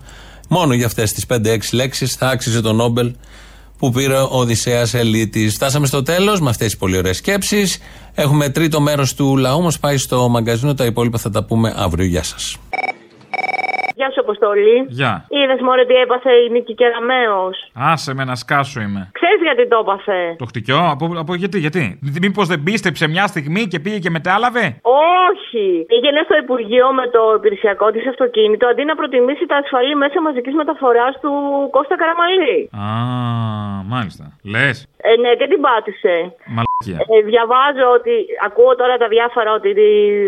μόνο για αυτές τις 5-6 λέξεις θα άξιζε το Νόμπελ που πήρε ο Οδυσσέας Ελίτης. Φτάσαμε στο τέλος με αυτές τις πολύ ωραίες σκέψεις. Έχουμε τρίτο μέρος του λαού μας πάει στο μαγκαζίνο. Τα υπόλοιπα θα τα πούμε αύριο. Γεια σας. Γεια σου, Αποστολή. Γεια. Είδες μωρέ τι έπαθε η Νίκη Κεραμαίο. Άσε με να σκάσω είμαι. Ξέρεις γιατί το έπαθε; Το χτυκιό, από, από γιατί, γιατί; Μήπως δεν πίστεψε μια στιγμή και πήγε και μετάλαβε; Όχι. Πήγαινε στο Υπουργείο με το υπηρεσιακό της αυτοκίνητο αντί να προτιμήσει τα ασφαλή μέσα μαζικής μεταφοράς του Κώστα Καραμαλή. Α, μάλιστα. Λες. Ε, ναι, και την πάτησε. Μαλακία. Ε, διαβάζω ότι ακούω τώρα τα διάφορα ότι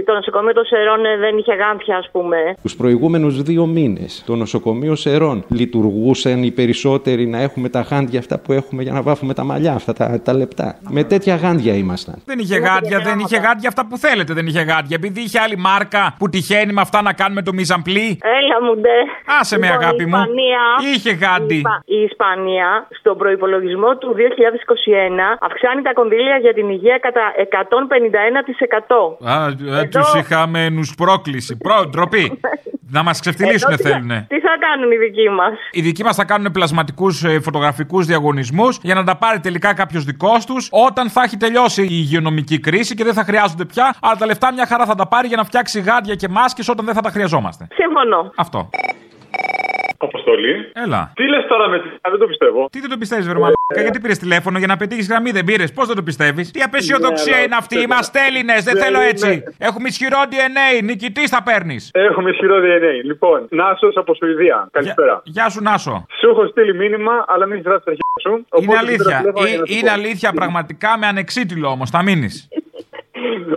το νοσοκομείο των Σερών ε, δεν είχε γάντια, ας πούμε. Τους προηγούμενους δύο μήνες το νοσοκομείο Σερών λειτουργούσαν οι περισσότεροι να έχουμε τα γάντια αυτά που έχουμε για να βάφουμε τα μαλλιά, αυτά τα, τα λεπτά. Με τέτοια γάντια ήμασταν. Δεν είχε γάντια, δεν είχε γάντια αυτά που θέλετε, δεν είχε γάντια. Επειδή είχε άλλη μάρκα που τυχαίνει με αυτά να κάνουμε το μιζαμπλί. Έλα μου ντε. Άσε με, Λοιπόν, η αγάπη μου. Ισπανία- Είχε γάντι. Η, Ισπα- η Ισπανία στον προπολογισμό του 2021 αυξάνει τα κονδύλια για την υγεία κατά 151%. Α, ε, τους είχαμε πρόκληση. Προ, ντροπή. να μας ξεφτυλίσουν Εδώ τι θα- θέλουνε. Τι θα κάνουν οι δικοί μας; Οι δικοί μας θα κάνουν πλασματικούς φωτογραφικούς διαγωνισμούς για να τα πάρει τελικά κάποιος δικός τους όταν θα έχει τελειώσει η υγειονομική κρίση και δεν θα χρειάζονται πια. Αλλά τα λεφτά μια χαρά θα τα πάρει για να φτιάξει γάντια και μάσκες όταν δεν θα τα χρειαζόμαστε. Συμφωνώ. Αυτό. Αποστολή. Έλα. Τι λες τώρα με τη. Α, δεν το πιστεύω. Τι δεν το πιστεύεις, Βερμαλάκα, γιατί πήρες τηλέφωνο για να πετύχεις γραμμή, δεν πήρες; Πώς δεν το πιστεύεις; Τι απεσιοδοξία Ναι, είναι αυτή, αλλά- είμαστε Έλληνες, δεν Ναι, θέλω ναι. έτσι. Έχουμε ισχυρό DNA, νικητής θα παίρνεις. Έχουμε ισχυρό DNA. Λοιπόν, Νάσο από Σουηδία. Καλησπέρα. Γεια σου, Νάσο. Σου έχω στείλει μήνυμα, αλλά μην γράψεις τα αρχαία σου. Είναι Οπότε αλήθεια. πήρα τηλέφωνο για Ε, να σου Είναι πω. αλήθεια πραγματικά με ανεξίτηλο όμως, θα μείνεις.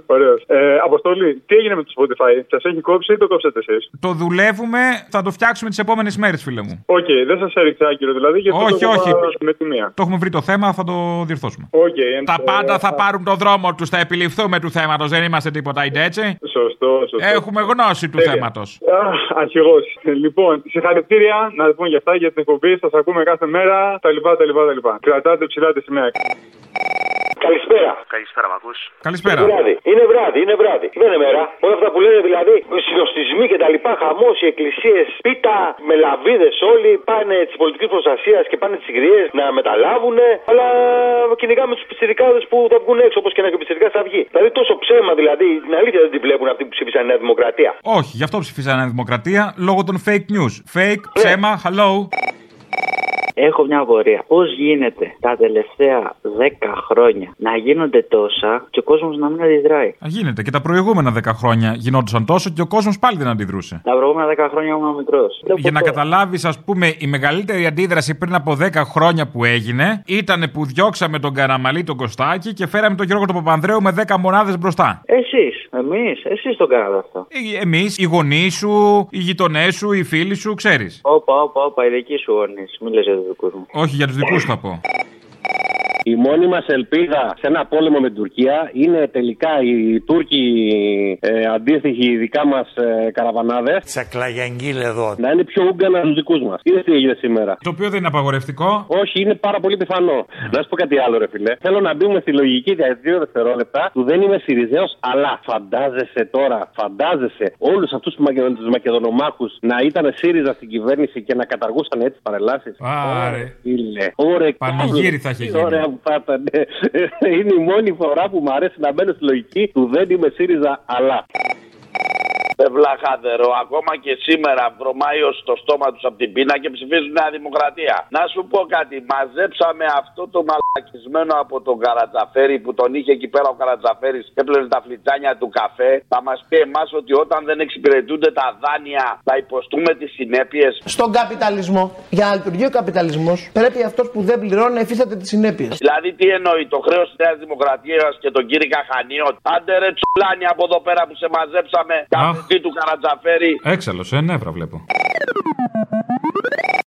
Ωραίος. Ε, Αποστολή, τι έγινε με το Spotify, σας έχει κόψει ή το κόψατε εσείς; Το δουλεύουμε, θα το φτιάξουμε τις επόμενες μέρες, φίλε μου. Οκ, δεν σας έριξα άκυρο δηλαδή, γιατί Όχι, το όχι. είπα με τη μία. Το έχουμε βρει το θέμα, θα το διορθώσουμε. Οκ, Τα ε, πάντα θα ε, πάρουν το δρόμο τους, θα επιληφθούμε του θέματος. Δεν είμαστε τίποτα είτε έτσι; Σωστό, σωστό. Έχουμε γνώση του Τέλεια. θέματος. Αρχηγός. Λοιπόν, συγχαρητήρια να πούμε για αυτά για την εκπομπή. Σας ακούμε κάθε μέρα. Τα λοιπά, τα λοιπά, τα λοιπά. Κρατάτε ψηλά τη σημαία. Καλησπέρα. Καλησπέρα, μ' ακούς; Καλησπέρα. Είναι βράδυ. Είναι βράδυ, είναι βράδυ. Δεν είναι μέρα. Όλα αυτά που λένε δηλαδή, οι συνοστισμοί και τα λοιπά, χαμός, οι εκκλησίες, πίτα, μελαβίδε όλοι πάνε της πολιτικής προστασίας και πάνε τις συγκριές να μεταλάβουν. Αλλά κυνηγάμε τους πιτσιρικάδε που θα βγουν έξω όπως και να και ο πιτσιρικά θα βγει. Δηλαδή τόσο ψέμα δηλαδή, την αλήθεια δεν την βλέπουν αυτοί που ψήφισαν Νέα Δημοκρατία. Όχι, γι' αυτό ψηφίσανε Δημοκρατία λόγω των fake news. Fake, Ναι. ψέμα, hello. Έχω μια απορία. Πώς γίνεται τα τελευταία 10 χρόνια να γίνονται τόσα και ο κόσμος να μην αντιδράει; Α, Γίνεται και τα προηγούμενα 10 χρόνια γινόντουσαν τόσο και ο κόσμος πάλι δεν αντιδρούσε. Τα προηγούμενα 10 χρόνια ήμουν μικρός. Για να καταλάβεις, ας πούμε, η μεγαλύτερη αντίδραση πριν από 10 χρόνια που έγινε ήταν που διώξαμε τον Καραμαλή τον Κωστάκη και φέραμε τον Γιώργο τον Παπανδρέου με 10 μονάδες μπροστά. Εσείς, εμείς, εσείς το κάνατε αυτό. Εμείς, οι γονείς σου, οι γειτονές σου, οι φίλοι σου, ξέρεις. Όπα, όπα, όπα, οι δικοί σου γονείς. Μην λες για τους δικούς μου. Όχι για τους δικούς θα πω. Η μόνη μας ελπίδα σε ένα πόλεμο με την Τουρκία είναι τελικά οι Τούρκοι ε, αντίστοιχοι, οι δικά μας ε, καραβανάδες. Τσακλαγιαγγίλ εδώ. Να είναι πιο ούγκανα από τους δικούς μας. Είδε τι έγινε σήμερα; Το οποίο δεν είναι απαγορευτικό. Όχι, είναι πάρα πολύ πιθανό. Να σου πω κάτι άλλο, ρε φιλέ. Θέλω να μπούμε στη λογική για δύο δευτερόλεπτα του δεν είμαι Σιριζέος, αλλά φαντάζεσαι τώρα, φαντάζεσαι όλους αυτούς τους Μακεδονομάχους να ήταν ΣΥΡΙΖΑ στην κυβέρνηση και να καταργούσαν έτσι παρελάσεις; Άρε. Φίλε. Ωραία, Πανηγύρι θα είχε γίνει. Ωραία που θα ήταν. Είναι η μόνη φορά που μου αρέσει να μπαίνω στη λογική του δεν είμαι ΣΥΡΙΖΑ, αλλά. Βλαχάδερο, ακόμα και σήμερα βρωμάει ως το στόμα τους από την πείνα και ψηφίζουν Νέα Δημοκρατία. Να σου πω κάτι, μαζέψαμε αυτό το μαλακισμένο από τον Καρατζαφέρη που τον είχε εκεί πέρα ο Καρατζαφέρης και έπλαινε τα φλιτζάνια του καφέ. Θα μας πει εμάς ότι όταν δεν εξυπηρετούνται τα δάνεια θα υποστούμε τις συνέπειες. Στον καπιταλισμό, για να λειτουργεί ο καπιταλισμός, πρέπει αυτός που δεν πληρώνει να υφίσταται τις συνέπειες. Δηλαδή τι εννοεί το χρέος της Νέας Δημοκρατίας και τον κύριο Καχανίο. Άντε ρε τσουλάνι από εδώ πέρα που σε μαζέψαμε. Καφετή του Καρατζαφέρη. Έξαλλος, ε, νεύρα βλέπω.